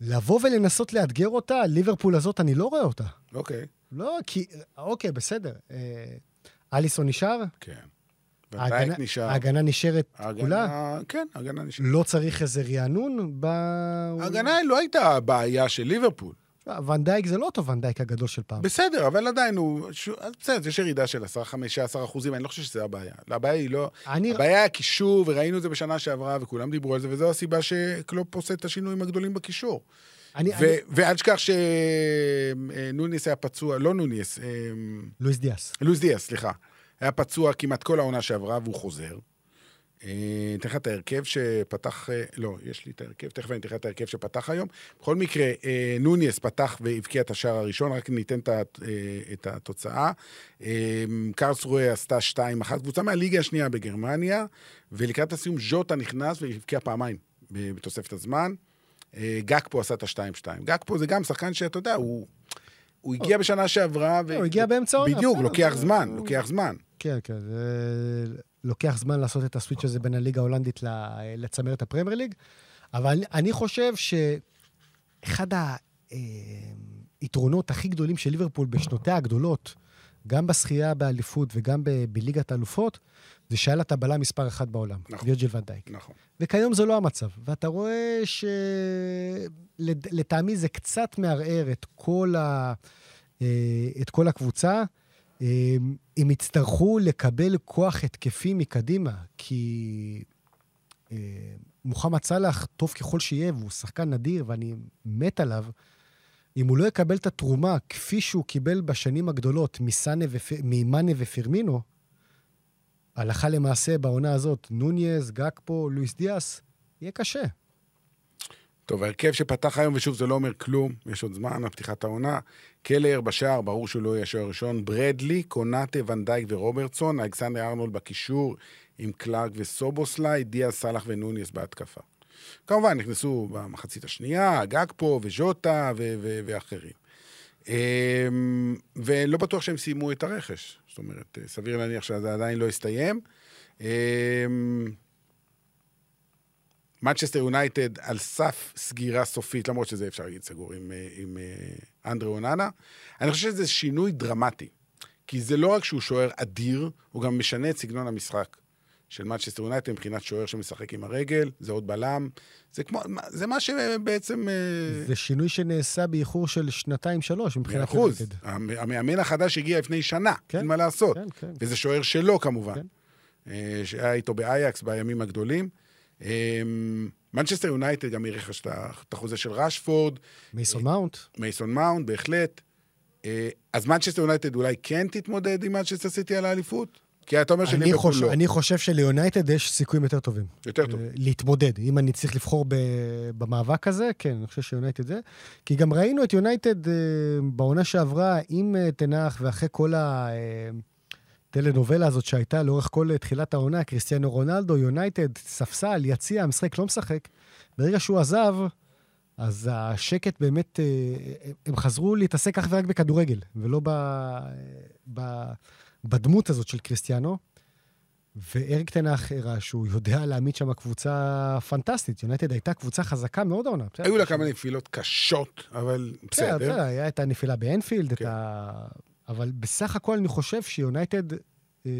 לבוא ולנסות לאתגר אותה, ליברפול הזאת, אני לא רואה אותה. אוקיי, לא, כי... אוקיי, בסדר. אה, אליסון נשאר, כן. ההגנה- נשאר. ההגנה נשארת ההגנה- כולה, כן, ההגנה נשאר. לא צריך איזה רענון ב... ההגנה לא הייתה הבעיה של ליברפול. ונדייק זה לא אותו ונדייק הגדול של פעם. בסדר, אבל עדיין הוא... ש- בסדר, יש ירידה של 10-15 אחוזים, אני לא חושב שזה הבעיה. הבעיה היא לא... אני... הבעיה היא הקישור, וראינו את זה בשנה שעברה, וכולם דיברו על זה, וזו הסיבה שקלופ עושה את השינויים הגדולים בקישור. אני... ו- אני... ואל תשכח שנוניס היה פצוע, לא נוניס, אמ, לואיס דיאס. לואיס דיאס, סליחה. היה פצוע כמעט כל העונה שעברה, והוא חוזר. אה, אתן לך את ההרכב שפתח, אה, לא, יש לי את ההרכב, תכף אני אתן לך את ההרכב שפתח היום. בכל מקרה, אה, נוניס פתח והבקיע את השער הראשון, רק ניתן את אה, התוצאה. אה, קרסרואה עשתה 2-1, קבוצה מהליגה השנייה בגרמניה, ולקראת הסיום ז'וטה נכנס והבקיע פעמיים בתוספת הזמן. אה, גקפו עשה את ה-2-2. גקפו זה גם שחקן שאתה יודע, הוא... הוא הגיע בשנה שעברה, ו... הוא הגיע באמצע העונה, בדיוק, לוקח זמן, לוקח זמן. כן, כן, זה לוקח זמן לעשות את הסוויץ' הזה בין הליגה ההולנדית לצמרת הפרמייר ליג, אבל אני, אני חושב שאחד היתרונות הכי גדולים של ליברפול בשנותיה הגדולות, גם בשחייה באליפות וגם ב- בליגת האלופות, זה שהיה לה את הבלם מספר אחת בעולם, נכון. וירג'יל ונדייק. נכון. וכיום זה לא המצב. ואתה רואה שלטעמי זה קצת מערער את כל, ה... אה, את כל הקבוצה. אה, הם יצטרכו לקבל כוח התקפי מקדימה, כי אה, מוחמד סאלח, טוב ככל שיהיה, והוא שחקן נדיר ואני מת עליו, אם הוא לא יקבל את התרומה כפי שהוא קיבל בשנים הגדולות ופ... ממאנה ופירמינו, הלכה למעשה בעונה הזאת, נוניז, גקפו, לואיס דיאס, יהיה קשה. טוב, ההרכב שפתח היום, ושוב, זה לא אומר כלום, יש עוד זמן על פתיחת העונה. קלר בשער, ברור שהוא לא יהיה השוער הראשון. ברדלי, קונאטה, ונדייק ורוברטסון, אלכסנדר ארנולד בקישור עם קלארק וסובוסליי, דיה סאלח ונוניס בהתקפה. כמובן, נכנסו במחצית השנייה, גגפו וז'וטה ו- ו- ואחרים. אמ, ולא בטוח שהם סיימו את הרכש. זאת אומרת, סביר להניח שזה עדיין לא הסתיים. אמ, מנצ'סטר יונייטד על סף סגירה סופית, למרות שזה אפשר להגיד סגור עם, אה, עם אה, אנדרי אוננה. אני חושב שזה שינוי דרמטי. כי זה לא רק שהוא שוער אדיר, הוא גם משנה את סגנון המשחק של מנצ'סטר יונייטד מבחינת שוער שמשחק עם הרגל, זה עוד בלם. זה, כמו, זה מה שבעצם... אה, זה שינוי שנעשה באיחור של שנתיים-שלוש מאה מבחינת אחוז. יונייטד. המ- המאמן החדש הגיע לפני שנה, כן, אין מה לעשות. כן, כן. וזה שוער שלו כמובן. כן. אה, שהיה איתו באייאקס בימים הגדולים. אה, מנצ'סטר יונייטד גם האריכה את החוזה של ראשפורד, מייסון מאונט, מייסון מאונט, בהחלט. אה, אז מנצ'סטר יונייטד אולי כן תתמודד עם מנצ'סטר סיטי על האליפות? כי אתה אומר אני שליברפול חושב, לא. אני חושב שליונייטד יש סיכויים יותר טובים. יותר טוב. אה, להתמודד. אם אני צריך לבחור ב, במאבק הזה, כן, אני חושב שיונייטד זה. כי גם ראינו את יונייטד אה, בעונה שעברה עם אה, תנח, ואחרי כל הטלנובלה הזאת שהייתה לאורך כל תחילת העונה, קריסטיאנו רונלדו, יונייטד, ספסל, יציע, המשחק לא משחק. ברגע שהוא עזב, אז השקט באמת, הם חזרו להתעסק אך ורק בכדורגל, ולא ב, ב, בדמות הזאת של קריסטיאנו. ואריק תנח הראה שהוא יודע להעמיד שם קבוצה פנטסטית. יונייטד הייתה קבוצה חזקה מאוד העונה. היו לה כמה נפילות קשות, אבל בסדר, בסדר. בסדר, היה את הנפילה באנפילד, את כן. ה... אבל בסך הכל אני חושב שיונייטד אה,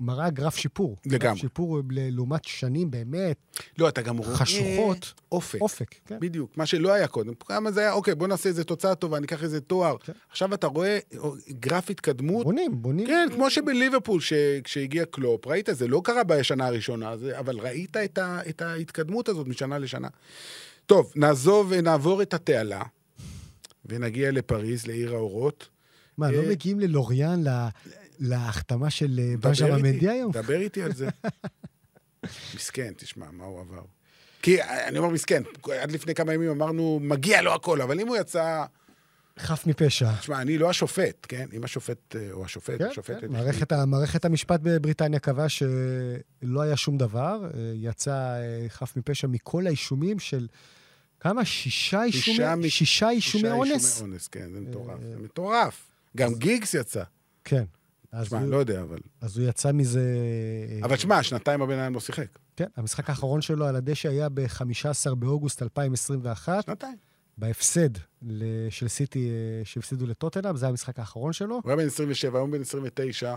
מראה גרף שיפור. לגמרי. גרף שיפור לעומת שנים באמת לא, אתה גם רואה... חשוכות. אופק. אופק, כן. בדיוק, מה שלא היה קודם. כמה זה היה, אוקיי, בוא נעשה איזה תוצאה טובה, ניקח איזה תואר. כן. עכשיו אתה רואה או, גרף התקדמות. בונים, בונים. כן, כמו שבליברפול, ש- כשהגיע קלופ, ראית, זה לא קרה בשנה הראשונה, זה, אבל ראית את, ה, את ההתקדמות הזאת משנה לשנה. טוב, נעזוב ונעבור את התעלה, ונגיע לפריז, לעיר האורות. מה, לא אה, מגיעים ללוריאן, להחתמה של אה, איתי, מנדי היום? דבר איתי על זה. מסכן, תשמע, מה הוא עבר. כי אני אומר מסכן, עד לפני כמה ימים אמרנו, מגיע לו הכל, אבל אם הוא יצא... חף מפשע. תשמע, אני לא השופט, כן? אם השופט, אה, או השופט, כן, השופטת... כן. מערכת, ה- מערכת המשפט בבריטניה קבעה שלא היה שום דבר, אה, יצא אה, חף מפשע מכל האישומים של... כמה? שישה אישומי, מ- שישה אישומי אונס? אישומי אונס, כן, זה מטורף. אה, זה מטורף. גם גיגס יצא. כן. אז הוא, לא יודע, אבל... אז הוא יצא מזה... אה, אבל תשמע, שנתיים הבן אדם לא שיחק. כן, המשחק האחרון שלו על הדשא היה ב-15 באוגוסט 2021, שנתיים. בהפסד של סיטי אה, שהפסידו לטוטנאם, זה המשחק האחרון שלו. הוא היה בן 27, היום בן 29.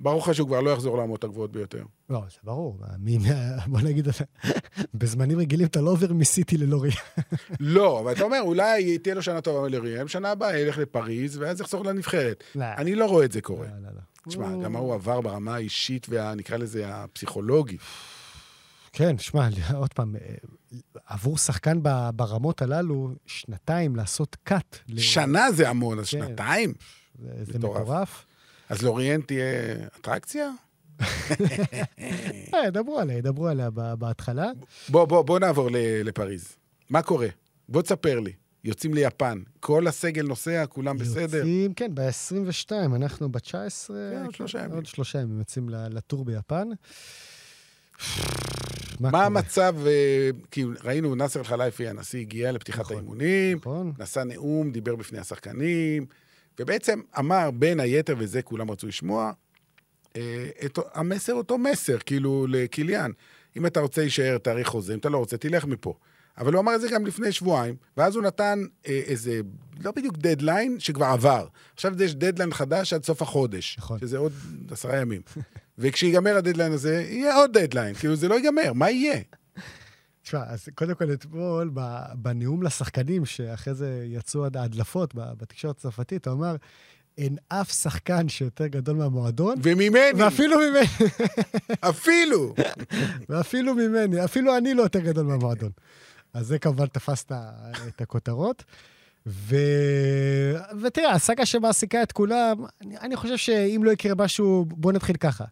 ברור לך שהוא כבר לא יחזור לעמות הגבוהות ביותר. לא, זה ברור. מי- בוא נגיד, בזמנים רגילים אתה לא עובר מסיטי ללוריאן. לא, אבל אתה אומר, אולי תהיה לו שנה טובה לריאל, שנה הבאה ילך לפריז, ואז יחזור לנבחרת. לא. אני לא רואה את זה קורה. לא, לא, לא. תשמע, גם מה הוא עבר ברמה האישית וה... נקרא לזה הפסיכולוגית. כן, שמע, עוד פעם, אה, עבור שחקן ברמות הללו, שנתיים לעשות קאט. שנה זה המון, אז כן. שנתיים? זה- זה מטורף. אז לוריאן תהיה אטרקציה? אה, ידברו עליה, ידברו עליה בהתחלה. בוא, בוא, בוא נעבור לפריז. מה קורה? בוא תספר לי. יוצאים ליפן, כל הסגל נוסע, כולם בסדר. יוצאים, כן, ב-22, אנחנו ב-19. כן, עוד שלושה ימים. עוד שלושה ימים יוצאים לטור ביפן. מה מה? המצב, אה, כי ראינו, נאסר חלייפי, הנשיא, הגיע לפתיחת נכון. האימונים, נכון? נשא נאום, דיבר בפני השחקנים, ובעצם אמר, בין היתר, וזה כולם רצו לשמוע, אה, את, המסר אותו מסר, כאילו, לקיליאן. אם אתה רוצה להישאר, תאריך חוזה, אם אתה לא רוצה, תלך מפה. אבל הוא אמר את זה גם לפני שבועיים, ואז הוא נתן אה, איזה, לא בדיוק דדליין, שכבר עבר. עכשיו יש דדליין חדש עד סוף החודש. נכון. שזה עוד עשרה ימים. וכשיגמר הדדליין הזה, יהיה עוד דדליין. כאילו, זה לא ייגמר, מה יהיה? תשמע, אז קודם כל אתמול, בנאום לשחקנים, שאחרי זה יצאו ההדלפות בתקשורת הצרפתית, הוא אמר, אין אף שחקן שיותר גדול מהמועדון, וממני, ואפילו ממני, אפילו. ואפילו ממני, אפילו אני לא יותר גדול מהמועדון. אז זה כמובן תפס את הכותרות. ו... ותראה, הסאגה שמעסיקה את כולם, אני, אני חושב שאם לא יקרה משהו, בואו נתחיל ככה.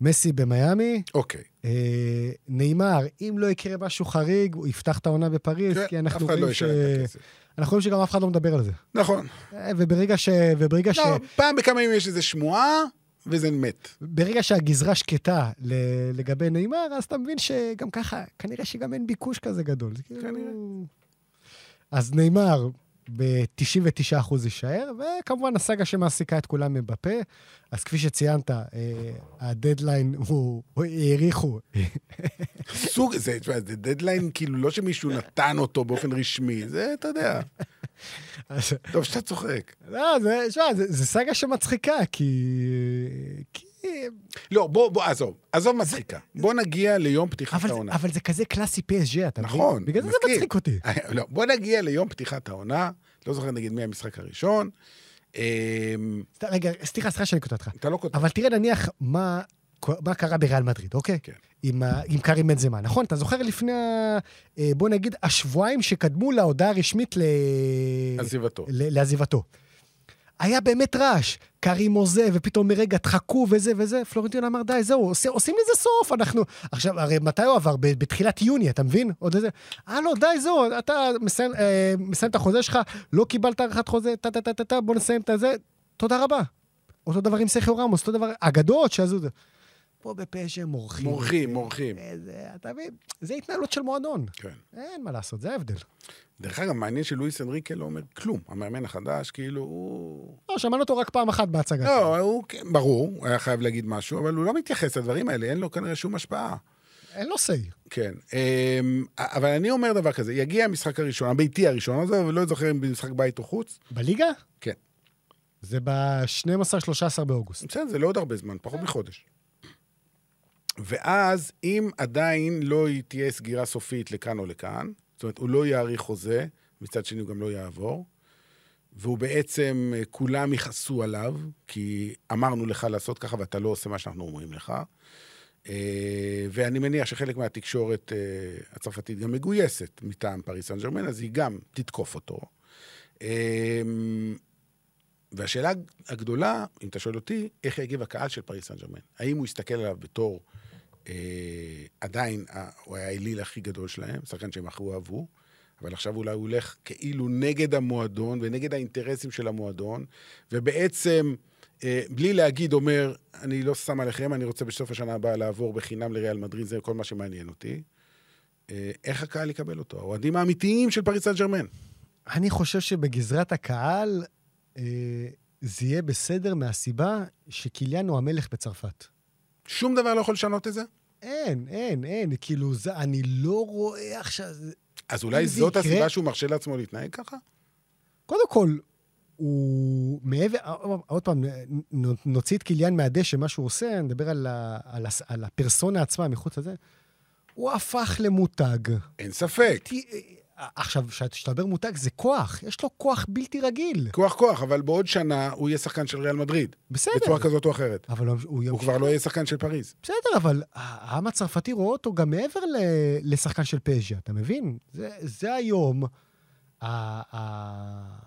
מסי במיאמי, אוקיי. אה, נאמר, אם לא יקרה משהו חריג, הוא יפתח את העונה בפריז, כן, כי אנחנו אחד לא רואים, ש... אנחנו רואים שגם אף אחד לא מדבר על זה. נכון. אה, וברגע, ש... וברגע, ש... לא, פעם בכמה ימים יש איזו שמועה, וזה מת. ברגע שהגזרה שקטה. לגבי נאמר, אז אתה מבין שגם ככה, כנראה שגם אין ביקוש כזה גדול. כאילו... כנראה. אז נאמר ב-99% יישאר, וכמובן הסאגה שמעסיקה את כולם מבפה. אז כפי שציינת, אה, הדדליין הוא, האריכו. סוג, זה, זה דדליין כאילו לא שמישהו נתן אותו באופן רשמי, זה, אתה יודע, טוב שאתה צוחק. לא, זה, שמע, זה, זה סאגה שמצחיקה, כי... לא, בוא, בוא, עזוב, עזוב מצחיקה. בוא נגיע ליום פתיחת אבל, זה, העונה. אבל זה כזה קלאסי PSG, אתה מבין? נכון, בגלל זה זה. מצחיק אותי. לא, בוא נגיע ליום פתיחת העונה, לא זוכר נגיד מי המשחק הראשון. אמ, רגע, סליחה, סליחה שאני קוטע אותך. אתה לא כותב. אבל תראה נניח מה, מה קרה בריאל מדריד, אוקיי? כן. עם, עם קארים בנזמה, נכון? אתה זוכר לפני, אה, בוא נגיד, השבועיים שקדמו להודעה הרשמית ל... עזיבתו. לעזיבתו. היה באמת רעש, קארים עוזב, ופתאום מרגע דחקו וזה וזה, פלורנטינו אמר, די, זהו, עושה, עושים לזה סוף, אנחנו... עכשיו, הרי מתי הוא עבר? בתחילת יוני, אתה מבין? עוד איזה... אה, לא, די, זהו, אתה מסיים, אה, מסיים את החוזה שלך, לא קיבלת הארכת חוזה, טה-טה-טה-טה, בוא נסיים את הזה, תודה רבה. אותו דבר עם סכיו רמוס, אותו דבר, אגדות שעזו את זה. פה בפשע מורחים. מורחים, מורחים. זה, אתה מבין? זה התנהלות של מועדון. כן. אין מה לעשות, זה ההבדל. דרך אגב, מעניין שלואיס אנריקה לא אומר כלום. המאמן החדש, כאילו, הוא... לא, שמענו אותו רק פעם אחת בהצגה. לא, הוא, כן, ברור, הוא היה חייב להגיד משהו, אבל הוא לא מתייחס לדברים האלה, אין לו כנראה שום השפעה. אין לו say. כן. אמ, אבל אני אומר דבר כזה, יגיע המשחק הראשון, הביתי הראשון הזה, ולא זוכר אם במשחק בית או חוץ. בליגה? כן. זה ב-12-13 באוגוסט. בסדר, זה לא עוד הרבה זמן, פחות מחודש. ואז, אם עדיין לא תהיה סגירה סופית לכאן או לכאן, זאת אומרת, הוא לא יאריך חוזה, מצד שני הוא גם לא יעבור, והוא בעצם, אה, כולם יכעסו עליו, כי אמרנו לך לעשות ככה ואתה לא עושה מה שאנחנו אומרים לך. אה, ואני מניח שחלק מהתקשורת אה, הצרפתית גם מגויסת מטעם פריס סן ג'רמן, אז היא גם תתקוף אותו. והשאלה הגדולה, אם אתה שואל אותי, איך יגיב הקהל של פריס סן ג'רמן? האם הוא יסתכל עליו בתור עדיין, אה, הוא היה האליל הכי גדול שלהם, שחקן שהם הכי אהבו, אבל עכשיו אולי הוא הולך כאילו נגד המועדון ונגד האינטרסים של המועדון, ובעצם, אה, בלי להגיד, אומר, אני לא שם עליכם, אני רוצה בסוף השנה הבאה לעבור בחינם לריאל מדריד, זה כל מה שמעניין אותי. אה, איך הקהל יקבל אותו? האוהדים האמיתיים של פריס סן ג'רמן. אני חושב שבגזרת הקהל אה, זה יהיה בסדר מהסיבה שקיליאן הוא המלך בצרפת. שום דבר לא יכול לשנות את זה? אין, אין, אין. כאילו, זה, אני לא רואה עכשיו... אז אולי זאת יקרה- הסיבה שהוא מרשה לעצמו להתנהג ככה? קודם כל, הוא מעבר... עוד פעם, נוציא את קיליאן מהדשא, מה שהוא עושה, נדבר על, ה, על, הס- על הפרסונה עצמה מחוץ לזה. הוא הפך למותג. אין ספק. ת- עכשיו, כשאתה אומר מותג, זה כוח. יש לו כוח בלתי רגיל. כוח כוח, אבל בעוד שנה הוא יהיה שחקן של ריאל מדריד. בסדר. בצורה כזאת או אחרת. אבל הוא, הוא, הוא כבר לא יהיה שחקן של פריז. בסדר, אבל העם הצרפתי רואה אותו גם מעבר ל- לשחקן של פז'ה, אתה מבין? זה, זה היום ה- ה-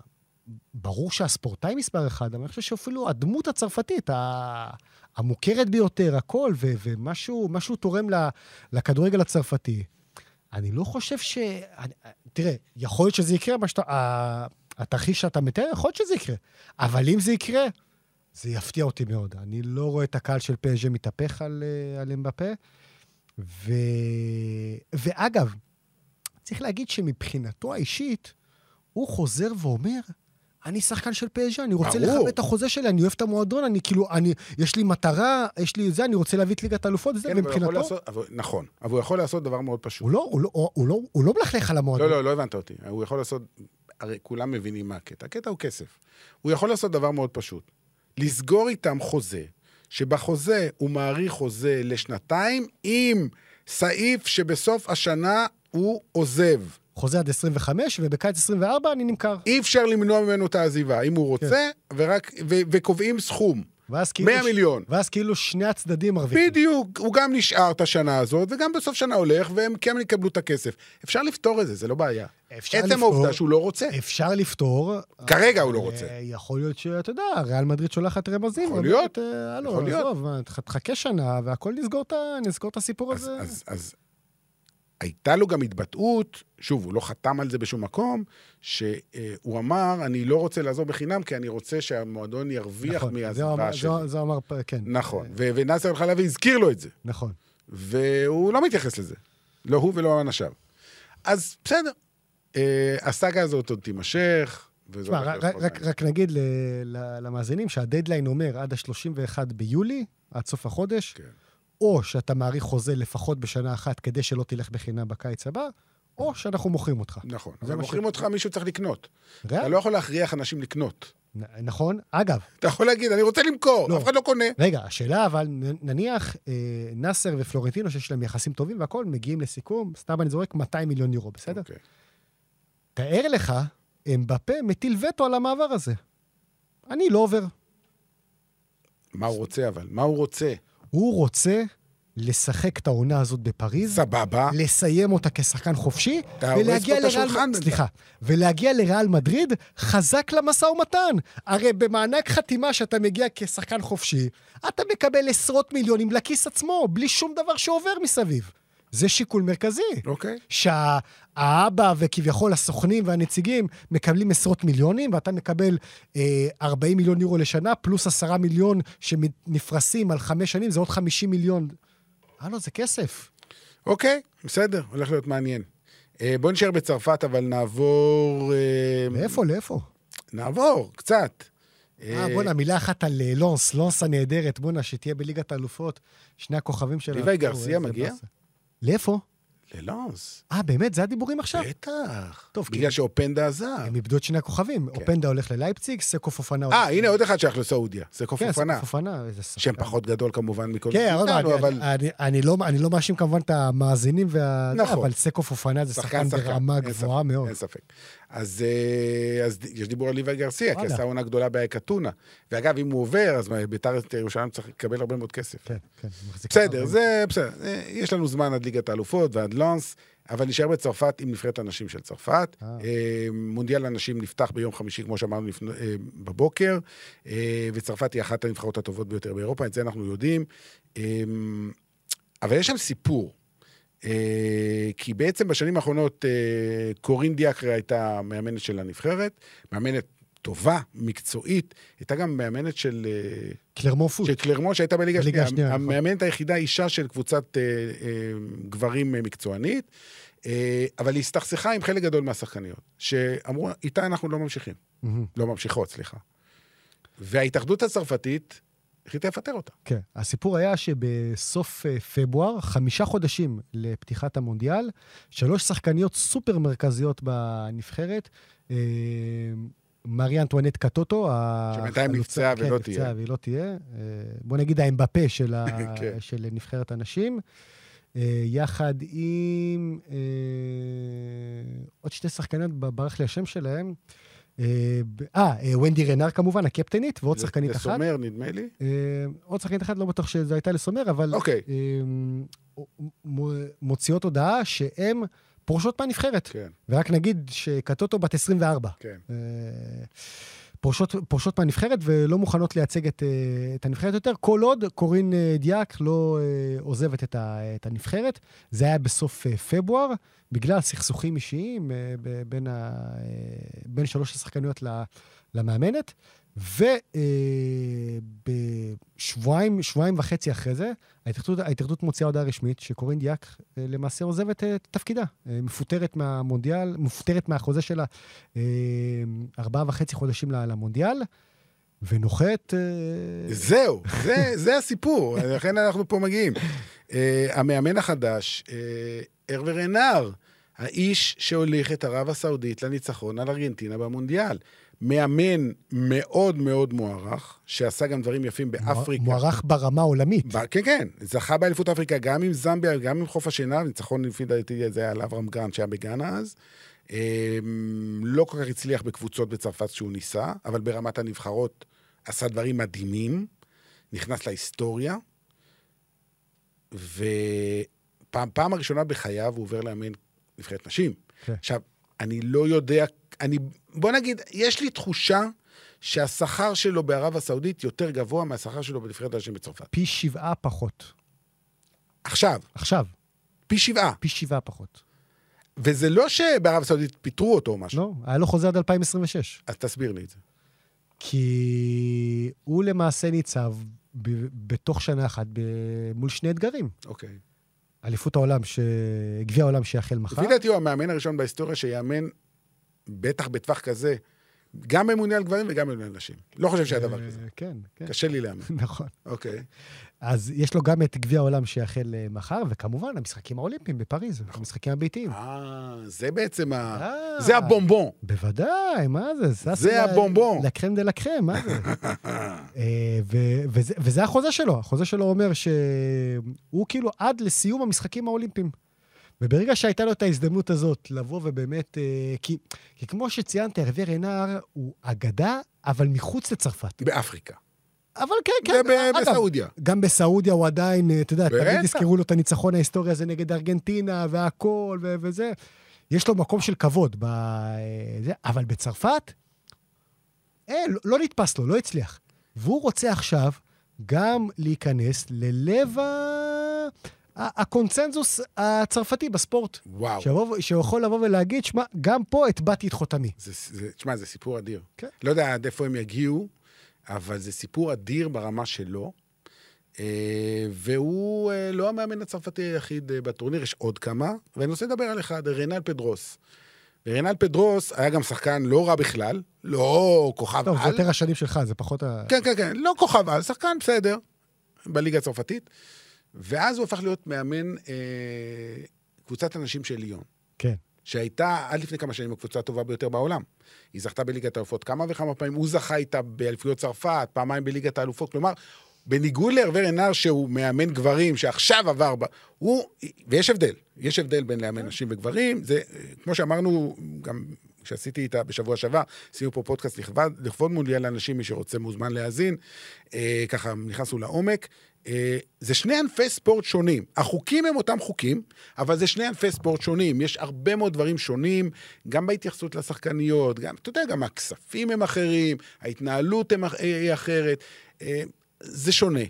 ברור שהספורטאי מספר אחד, אבל אני חושב שאפילו הדמות הצרפתית, ה- המוכרת ביותר, הכל, ו- ומשהו משהו תורם ל- לכדורגל הצרפתי. אני לא חושב ש... אני, תראה, יכול להיות שזה יקרה, שאתה... התרחיש שאתה מתאר, יכול להיות שזה יקרה. אבל אם זה יקרה, זה יפתיע אותי מאוד. אני לא רואה את הקהל של פז'ה מתהפך על, אה, על אמבפה. ו... ואגב, צריך להגיד שמבחינתו האישית, הוא חוזר ואומר, אני שחקן של פז'ה, אני רוצה. לכבד את החוזה שלי, אני אוהב את המועדון, אני כאילו, אני, יש לי מטרה, יש לי זה, אני רוצה להביא את ליגת האלופות, וזה כן, מבחינתו. לעשות, אבל, נכון, אבל הוא יכול לעשות דבר מאוד פשוט. הוא לא, הוא לא, הוא לא, הוא לא מלכלך על המועדון. לא, לא, לא הבנת אותי. הוא יכול לעשות, הרי כולם מבינים מה הקטע. הקטע הוא כסף. הוא יכול לעשות דבר מאוד פשוט. לסגור איתם חוזה, שבחוזה הוא מאריך חוזה לשנתיים, עם סעיף שבסוף השנה הוא עוזב. חוזה עד 25, ובקיץ 24 אני נמכר. אי אפשר למנוע ממנו את העזיבה, אם הוא רוצה, ורק, ו, וקובעים סכום. ואז כאילו... 100 מיליון. ואז כאילו שני הצדדים מרוויחים. בדיוק, הוא גם נשאר את השנה הזאת, וגם בסוף שנה הולך, והם כן יקבלו את הכסף. אפשר לפתור את זה, זה לא בעיה. אפשר עצם לפתור. העובדה שהוא לא רוצה. אפשר לפתור. כרגע הוא לא אה, רוצה. יכול להיות שאתה יודע, ריאל מדריד שולחת רמזים. יכול להיות. אה, יכול להיות. תחכה שנה, והכל נסגור את הסיפור הזה. אז הייתה לו גם התבטאות, שוב, הוא לא חתם על זה בשום מקום, שהוא אמר, אני לא רוצה לעזור בחינם, כי אני רוצה שהמועדון ירוויח נכון, מהעזיבה אמר- שלי. זה- זה אמר, כן. נכון, ו- ונאסר אל-חלבי הזכיר לו את זה, נכון. והוא לא מתייחס לזה. לא הוא ולא אנשיו. אז בסדר, אה, הסאגה הזאת עוד תימשך, תשמע, רק- רק-. רק נגיד למאזינים שהדדליין אומר עד ה-31 ביולי, עד סוף החודש, כן. או שאתה מאריך חוזה לפחות בשנה אחת כדי שלא תלך בחינם בקיץ הבא, או שאנחנו מוכרים אותך. נכון, אבל מוכרים ש- אותך, מישהו צריך לקנות. ריאל? אתה לא יכול להכריח אנשים לקנות. נ- נכון. אגב, אתה יכול להגיד, אני רוצה למכור, לא. אף אחד לא קונה. רגע, השאלה אבל, נניח אה, נאסר ופלורנטינו, שיש להם יחסים טובים והכול, מגיעים לסיכום, סתם אני זורק 200 מיליון יורו, בסדר? אוקיי. תאר לך, אמבפה מטיל וטו על המעבר הזה. אני לא עובר. מה הוא רוצה אבל? מה הוא רוצה? הוא רוצה לשחק את העונה הזאת בפריז, סבבה. לסיים אותה כשחקן חופשי, ולהגיע לריאל... סליחה, ולהגיע לריאל מדריד חזק למשא ומתן. הרי במענק חתימה שאתה מגיע כשחקן חופשי, אתה מקבל עשרות מיליונים לכיס עצמו, בלי שום דבר שעובר מסביב. זה שיקול מרכזי. אוקיי. שהאבא וכביכול הסוכנים והנציגים מקבלים עשרות מיליונים, ואתה מקבל אה, 40 מיליון יורו לשנה, פלוס 10 מיליון שנפרסים על חמש שנים, זה עוד 50 מיליון. הלו, זה כסף. אוקיי, בסדר, הולך להיות מעניין. אה, בוא נשאר בצרפת, אבל נעבור... אה, לאיפה, לאיפה? נעבור, קצת. אה, בואנה, מילה אחת על אה, לונס, לונס הנהדרת, בואנה, שתהיה בליגת האלופות, שני הכוכבים שלה. ליוואי או, גרסיה מגיע? לאיפה? ללונס. אה, באמת? זה הדיבורים עכשיו? בטח. טוב, בגלל כי- שאופנדה עזב. הם איבדו את שני הכוכבים. אופנדה הולך ללייפציג, סקו פופנה. אה, הנה עוד אחד שייך לסעודיה. זה קוף כן, אופנה. סקו פופנה, איזה שחקן. שם פחות גדול כמובן מכל כן, מאיתנו, אבל אני, אני, לא, אני לא מאשים כמובן את המאזינים, וה... נכון. אבל סקו פופנה זה שחקן ברמה גבוהה מאוד. אין ספק. אז, אה, אז יש דיבור על ליוואי גרסיה, כי. עשה עונה גדולה באקתונה. ואגב, אם הוא עובר, אז ביתר ירושלים צריך לקבל הרבה מאוד כסף. כן, כן. בסדר. זה בסדר. אה, יש לנו זמן עד ליגת האלופות ועד לונס, אבל נשאר בצרפת עם נבחרת הנשים של צרפת. אה. אה, מונדיאל הנשים נפתח ביום חמישי, כמו שאמרנו, בבוקר, וצרפת היא אחת הנבחרות הטובות ביותר באירופה, את זה אנחנו יודעים. אבל יש שם סיפור. אה, כי בעצם בשנים האחרונות אה, קורין דיאקרי הייתה מאמנת של הנבחרת, מאמנת טובה, מקצועית, הייתה גם מאמנת של... אה, קלרמו פוט. של קלרמון שהייתה בליגה השנייה. השנייה, נכון. המאמנת היחידה אישה של קבוצת אה, אה, גברים אה, מקצוענית, אה, אבל היא הסתכסכה עם חלק גדול מהשחקניות, שאמרו, איתה אנחנו לא ממשיכים. מהמם. לא ממשיכות, סליחה. וההתאחדות הצרפתית החליטה לפטר אותה. כן. הסיפור היה שבסוף אה, פברואר, חמישה חודשים לפתיחת המונדיאל, שלוש שחקניות סופר מרכזיות בנבחרת, אה, מרי אנטואנט קטוטו, שבינתיים נפצעה ולא כן, תהיה. נפצעה והיא לא תהיה. אה, בוא נגיד האמבפה של, ה... כן. של נבחרת הנשים. אה, יחד עם אה, עוד שתי שחקניות, ברח לי השם שלהם. אה, אה, אה, ונדי רנר כמובן, הקפטנית, ועוד שחקנית אחת. לסומר, נדמה לי. אה, עוד שחקנית אחת, לא בטוח שזו הייתה לסומר, אבל אוקיי. מוציאות הודעה שהן פורשות מהנבחרת. כן, ורק נגיד שקטוטו בת 24. כן. פורשות, פורשות מהנבחרת ולא מוכנות לייצג את, אה, את הנבחרת יותר, כל עוד קורין אה, דיאק לא אה, עוזבת את, ה, את הנבחרת. זה היה בסוף פברואר, בגלל סכסוכים אישיים בין, ה, בין שלוש השחקניות למאמנת. ובשבועיים, שבועיים וחצי אחרי זה, ההתאחדות, ההתאחדות מוציאה הודעה רשמית שקורין דיאק אה, למעשה עוזבת אה, את תפקידה. אה, מפוטרת מהמונדיאל, מפוטרת מהחוזה שלה ארבעה וחצי חודשים למונדיאל, ונוחת... זהו, זה, זה הסיפור, לכן אנחנו פה מגיעים. המאמן החדש, uh, הרבר רנר, האיש שהוליך את ערב הסעודית לניצחון על ארגנטינה במונדיאל. מאמן מאוד מאוד מוערך, שעשה גם דברים יפים באפריקה. מוערך ברמה העולמית. ב- כן, כן, זכה באליפות אפריקה גם עם זמביה, גם עם חוף השינה, ניצחון לפי דעתי זה היה על אברהם גרנט שהיה בגאנה אז. אמ, לא כל כך הצליח בקבוצות בצרפת שהוא ניסה, אבל ברמת הנבחרות עשה דברים מדהימים, נכנס להיסטוריה, ופעם פעם הראשונה בחייו הוא עובר לאמן נבחרת נשים. כן. עכשיו, אני לא יודע, אני, בוא נגיד, יש לי תחושה שהשכר שלו בערב הסעודית יותר גבוה מהשכר שלו בנבחרת הנשים בצרפת. פי שבעה פחות. עכשיו, עכשיו, פי שבעה. פי שבעה פחות. וזה לא שבערב הסעודית פיטרו אותו או משהו. לא, היה לו חוזה עד 2026. אז תסביר לי את זה. כי הוא למעשה ניצב ב- בתוך שנה אחת ב- מול שני אתגרים. אוקיי. אליפות העולם, ש... גביע העולם שיחל מחר. לפי דעתי הוא המאמן הראשון בהיסטוריה שיאמן, בטח בטווח כזה, גם במונדיאל גברים וגם במונדיאל נשים. לא חושב שהיה דבר כזה. אה, כן, כן. קשה לי להאמין. נכון. אוקיי. אז יש לו גם את גביע העולם שיחל אה, מחר, וכמובן, המשחקים האולימפיים בפריז, המשחקים הביתיים. אה, זה בעצם ה... אה. זה הבומבון. בוודאי, מה זה? זה הבומבון. לקרם דה לקרם, מה זה? וזה החוזה שלו. החוזה שלו אומר שהוא כאילו עד לסיום המשחקים האולימפיים. וברגע שהייתה לו את ההזדמנות הזאת לבוא ובאמת... אה, כי, כי כמו שציינת, הרבי רנר הוא אגדה, אבל מחוץ לצרפת. באפריקה. אבל כן, כן. זה אגב, בסעודיה. גם בסעודיה הוא עדיין, אה, אתה יודע. תמיד יזכרו לו את הניצחון ההיסטורי הזה נגד ארגנטינה והכל וזה. יש לו מקום של כבוד, ב... אה, זה, אבל בצרפת, אה, לא, לא נתפס לו, לא הצליח. והוא רוצה עכשיו גם להיכנס ללב ה... הקונצנזוס הצרפתי בספורט. וואו. שיבוא, שיכול לבוא ולהגיד, שמע, גם פה הטבעתי את חותמי. זה, זה, תשמע, זה סיפור אדיר. כן. לא יודע עד איפה הם יגיעו, אבל זה סיפור אדיר ברמה שלו. אה, והוא אה, לא המאמן הצרפתי היחיד אה, בטורניר, יש עוד כמה, ואני רוצה לדבר על אחד, רנל פדרוס. ורנל פדרוס היה גם שחקן לא רע בכלל, לא כוכב טוב, זה על. יותר השנים שלך, זה פחות ה... כן, כן, כן, לא כוכב על, שחקן בסדר, בליגה הצרפתית. ואז הוא הפך להיות מאמן אה, קבוצת הנשים של ליון. כן. שהייתה עד לפני כמה שנים הקבוצה הטובה ביותר בעולם. היא זכתה בליגת האלופות כמה וכמה פעמים, הוא זכה איתה באליפויות צרפת, פעמיים בליגת האלופות. כלומר, בניגוד להרבה רנר, שהוא מאמן גברים, שעכשיו עבר, ב... הוא, ויש הבדל, יש הבדל בין לאמן נשים וגברים, זה, כמו שאמרנו, גם כשעשיתי איתה בשבוע שעבר, עשינו פה פודקאסט לכבוד, לכבוד מונדיאל לאנשים, מי שרוצה מוזמן להאזין, אה, ככה נכנסנו לעומק. אה, זה שני ענפי ספורט שונים. החוקים הם אותם חוקים, אבל זה שני ענפי ספורט שונים. יש הרבה מאוד דברים שונים, גם בהתייחסות לשחקניות, גם, אתה יודע, גם הכספים הם אחרים, ההתנהלות הם אח- היא אחרת. אה, זה שונה.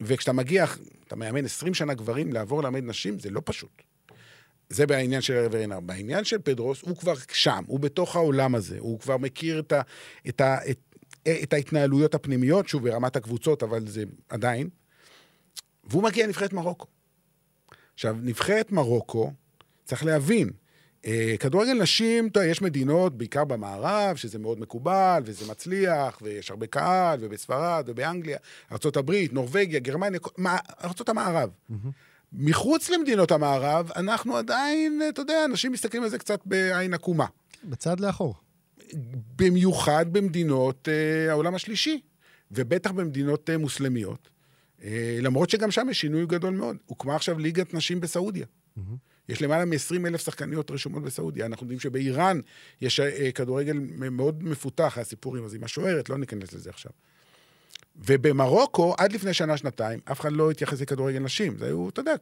וכשאתה מגיע, אתה מאמן 20 שנה גברים, לעבור ללמד נשים, זה לא פשוט. זה בעניין של הרב רנר. בעניין של פדרוס, הוא כבר שם, הוא בתוך העולם הזה, הוא כבר מכיר את, ה, את, ה, את, את ההתנהלויות הפנימיות, שוב, ברמת הקבוצות, אבל זה עדיין. והוא מגיע לנבחרת מרוקו. עכשיו, נבחרת מרוקו, צריך להבין, אה, כדורגל נשים, יודע, יש מדינות, בעיקר במערב, שזה מאוד מקובל, וזה מצליח, ויש הרבה קהל, ובספרד, ובאנגליה, ארה"ב, נורבגיה, גרמניה, ארצות המערב. מחוץ למדינות המערב, אנחנו עדיין, אתה יודע, אנשים מסתכלים על זה קצת בעין עקומה. בצד לאחור. במיוחד במדינות אה, העולם השלישי, ובטח במדינות אה, מוסלמיות. אה, למרות שגם שם יש שינוי גדול מאוד. הוקמה עכשיו ליגת נשים בסעודיה. יש למעלה מ-20 אלף שחקניות רשומות בסעודיה. אנחנו יודעים שבאיראן יש אה, כדורגל מאוד מפותח, הסיפורים הזה עם השוערת, לא ניכנס לזה עכשיו. ובמרוקו, עד לפני שנה-שנתיים, אף אחד לא התייחס לכדורגל נשים. זה היו, אתה יודע,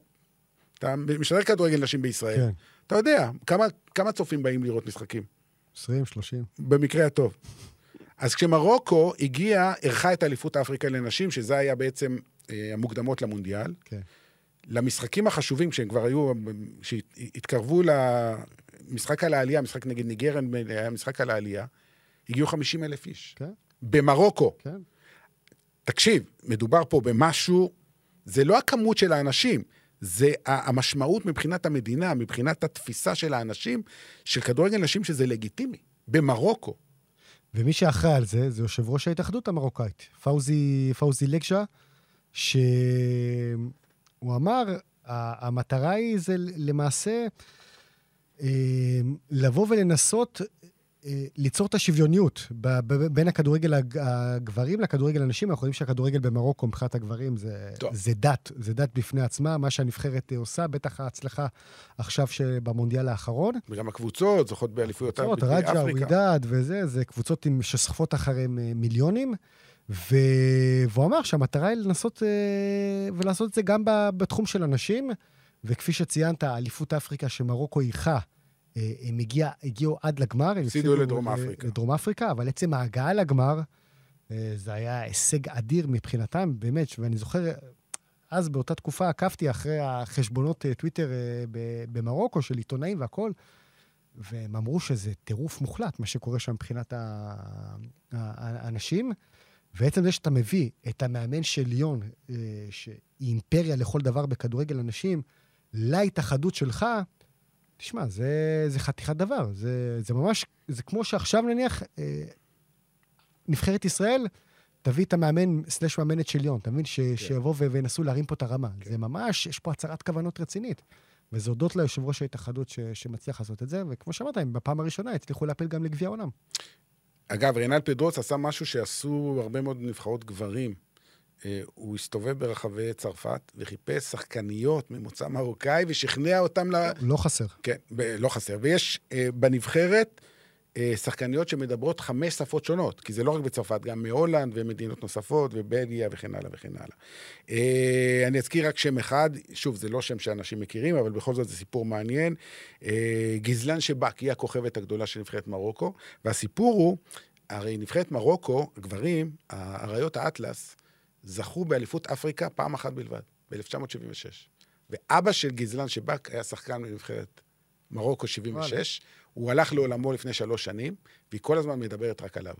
אתה משדר כדורגל נשים בישראל, כן, אתה יודע, כמה, כמה צופים באים לראות משחקים? 20, 30. במקרה הטוב. אז כשמרוקו הגיעה, אירחה את אליפות אפריקה לנשים, שזה היה בעצם אה, המוקדמות למונדיאל, כן. למשחקים החשובים, כשהם כבר היו, שהתקרבו למשחק על העלייה, משחק נגד ניגרן, היה משחק על העלייה, הגיעו 50 אלף איש. כן. במרוקו. כן. תקשיב, מדובר פה במשהו, זה לא הכמות של האנשים, זה המשמעות מבחינת המדינה, מבחינת התפיסה של האנשים, של כדורגל נשים שזה לגיטימי. במרוקו. ומי שאחראי על זה, זה יושב ראש ההתאחדות המרוקאית, פאוזי, פאוזי לג'ה, שהוא אמר, המטרה היא זה למעשה אה, לבוא ולנסות ליצור את השוויוניות בין הכדורגל הג- הגברים לכדורגל הנשים. אנחנו יודעים שהכדורגל במרוקו מבחינת הגברים זה, טוב. זה דת, זה דת בפני עצמה, מה שהנבחרת אה, עושה, בטח ההצלחה עכשיו שבמונדיאל האחרון. וגם הקבוצות זוכות באליפויות קבוצות, אפריקה. רג'ה, ווידד וזה, זה קבוצות עם, שסחפות אחריהם אה, מיליונים. ו... והוא אמר שהמטרה היא לנסות אה, ולעשות את זה גם בתחום של הנשים, וכפי שציינת, אליפות אפריקה שמרוקו אה, הם הגיע, הגיעו עד לגמר. הפסידו לדרום אה, אפריקה. לדרום אפריקה, אבל עצם ההגעה לגמר, אה, זה היה הישג אדיר מבחינתם, באמת, ואני זוכר, אז באותה תקופה עקבתי אחרי החשבונות אה, טוויטר אה, במרוקו של עיתונאים והכול, והם אמרו שזה טירוף מוחלט, מה שקורה שם מבחינת האנשים. ועצם זה שאתה מביא את המאמן של ליון, אה, שהיא אימפריה לכל דבר בכדורגל הנשים, להתאחדות שלך, תשמע, זה, זה חתיכת דבר. זה, זה ממש, זה כמו שעכשיו נניח, אה, נבחרת ישראל תביא את המאמן סלש מאמנת של ליון, אתה מבין? ש, שיבוא ו- וינסו להרים פה את הרמה. זה ממש, יש פה הצהרת כוונות רצינית. וזה הודות ליושב ראש ההתאחדות ש, שמצליח לעשות את זה, וכמו שאמרת, הם בפעם הראשונה הצליחו להפיל גם לגביע העולם. אגב, רינל פדרוס עשה משהו שעשו הרבה מאוד נבחרות גברים. אה, הוא הסתובב ברחבי צרפת וחיפש שחקניות ממוצא מרוקאי ושכנע אותם ל... לא חסר. כן, לא חסר. ויש אה, בנבחרת אה, שחקניות שמדברות חמש שפות שונות, כי זה לא רק בצרפת, גם מהולנד ומדינות נוספות, ובלגיה וכן הלאה וכן הלאה. אה, אני אזכיר רק שם אחד, שוב, זה לא שם שאנשים מכירים, אבל בכל זאת זה סיפור מעניין. גזלן שבק היא הכוכבת הגדולה של נבחרת מרוקו, והסיפור הוא, הרי נבחרת מרוקו, גברים, האריות האטלס, זכו באליפות אפריקה פעם אחת בלבד, ב-1976. ואבא של גזלן שבק היה שחקן בנבחרת מרוקו 76, הוא הלך לעולמו לפני שלוש שנים, והיא כל הזמן מדברת רק עליו.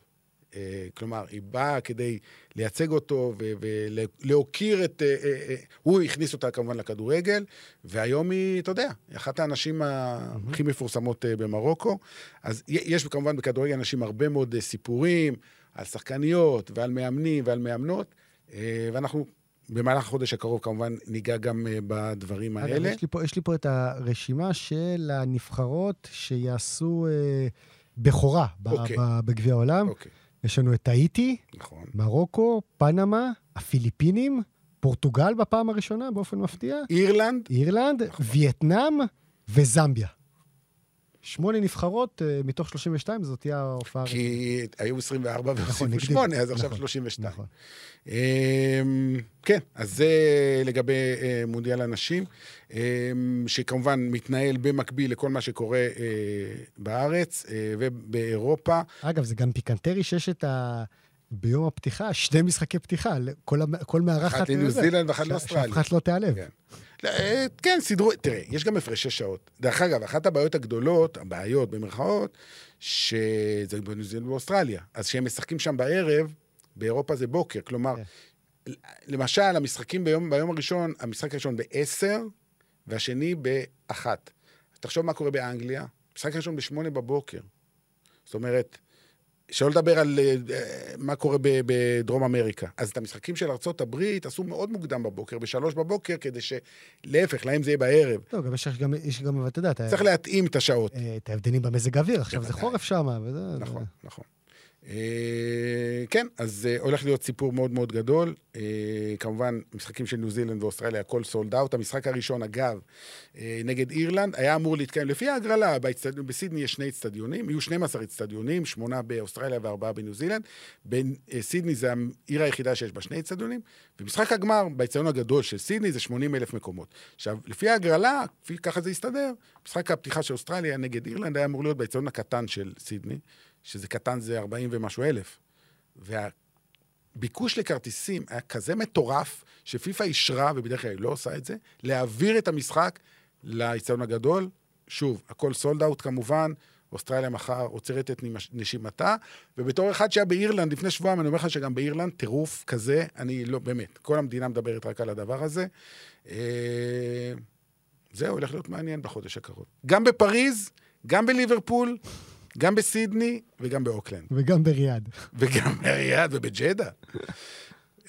אה, כלומר, היא באה כדי לייצג אותו ולהוקיר את... אה, אה, אה, הוא הכניס אותה כמובן לכדורגל, והיום היא, אתה יודע, היא אחת האנשים הכי מפורסמות אה, במרוקו. אז יש כמובן בכדורגל אנשים הרבה מאוד אה, סיפורים על שחקניות ועל מאמנים ועל מאמנות, ואנחנו במהלך החודש הקרוב כמובן ניגע גם אה, בדברים אגב, האלה. יש לי, פה, יש לי פה את הרשימה של הנבחרות שיעשו אה, בכורה אוקיי. בגביע העולם. אוקיי, יש לנו את האיטי, נכון. מרוקו, פנמה, הפיליפינים, פורטוגל בפעם הראשונה, באופן מפתיע, אירלנד, אירלנד, וייטנאם וזמביה. שמונה נבחרות אה, מתוך 32, זאת תהיה ההופעה כי היו 24 נכון, והוסיפו הגדיל. 8, אז עכשיו נכון, 32. נכון. אמ, כן, אז זה לגבי אה, מונדיאל הנשים, אמ, שכמובן מתנהל במקביל לכל מה שקורה אה, בארץ ובאירופה. אגב, זה גם פיקנטרי שיש את ה... ביום הפתיחה, שני משחקי פתיחה, כל, כל מארחת... אחת לניו. זילנד ואחת לאוסטרליה. שאף אחת לא תיעלב. כן. אה, כן, סידרו, תראה, יש גם הפרשי שעות. דרך אגב, אחת הבעיות הגדולות, הבעיות במרכאות, שזה בניו זילנד ובאוסטרליה. אז כשהם משחקים שם בערב, באירופה זה בוקר. כלומר, כן. למשל, המשחקים ביום, ביום הראשון, המשחק הראשון ב-10 והשני ב-1. תחשוב מה קורה באנגליה, המשחק הראשון ב-8 בבוקר. זאת אומרת, שלא לדבר על אה, מה קורה בדרום אמריקה. אז את המשחקים של הברית עשו מאוד מוקדם בבוקר, בשלוש בבוקר, כדי שלהפך, להם זה יהיה בערב. טוב, גם יש גם, יש גם, אתה יודע, אתה- צריך להתאים את השעות. אה, את ההבדלים במזג האוויר. עכשיו זה. חורף שם, וזה... נכון, נכון. כן, אז אה, הולך להיות סיפור מאוד מאוד גדול. אה, כמובן, משחקים של ניו זילנד ואוסטרליה, הכל סולד אאוט. המשחק הראשון, אגב, אה, נגד אירלנד, היה אמור להתקיים, לפי ההגרלה, באצטד... בסידני יש שני אצטדיונים, יהיו 12 אצטדיונים, שמונה באוסטרליה וארבעה בניו זילנד. בסידני זה העיר היחידה שיש בה שני אצטדיונים, ומשחק הגמר, באצטדיון הגדול של סידני, זה 80 אלף מקומות. עכשיו, לפי ההגרלה, לפי ככה זה הסתדר, משחק הפתיחה של אוסטרליה נגד אירלנד היה אמור להיות באצטדיון הקטן של סידני. שזה קטן זה 40 ומשהו אלף. והביקוש לכרטיסים היה כזה מטורף, שפיפ"א אישרה, ובדרך כלל היא לא עושה את זה, להעביר את המשחק לאיצטדיון הגדול. שוב, הכל sold out כמובן, אוסטרליה מחר עוצרת את נשימתה, ובתור אחד שהיה באירלנד לפני שבועיים, אני אומר לך שגם באירלנד טירוף כזה, אני לא, באמת, כל המדינה מדברת רק על הדבר הזה. אה, זהו, הולך להיות מעניין בחודש הקרוב. גם בפריז, גם בליברפול, גם בסידני וגם באוקלנד. וגם בריאד. וגם בריאד ובג'דה.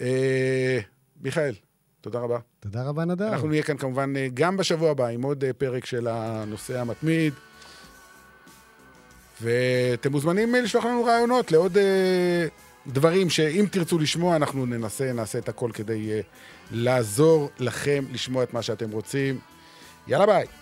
אה, מיכאל, תודה רבה. תודה רבה, נדב. אנחנו נהיה כאן כמובן אה, גם בשבוע הבא עם עוד אה, פרק של הנושא המתמיד. ואתם מוזמנים לשלוח לנו רעיונות לעוד דברים שאם תרצו לשמוע, אנחנו ננסה, נעשה את הכל כדי לעזור לכם לשמוע את מה שאתם רוצים. יאללה ביי.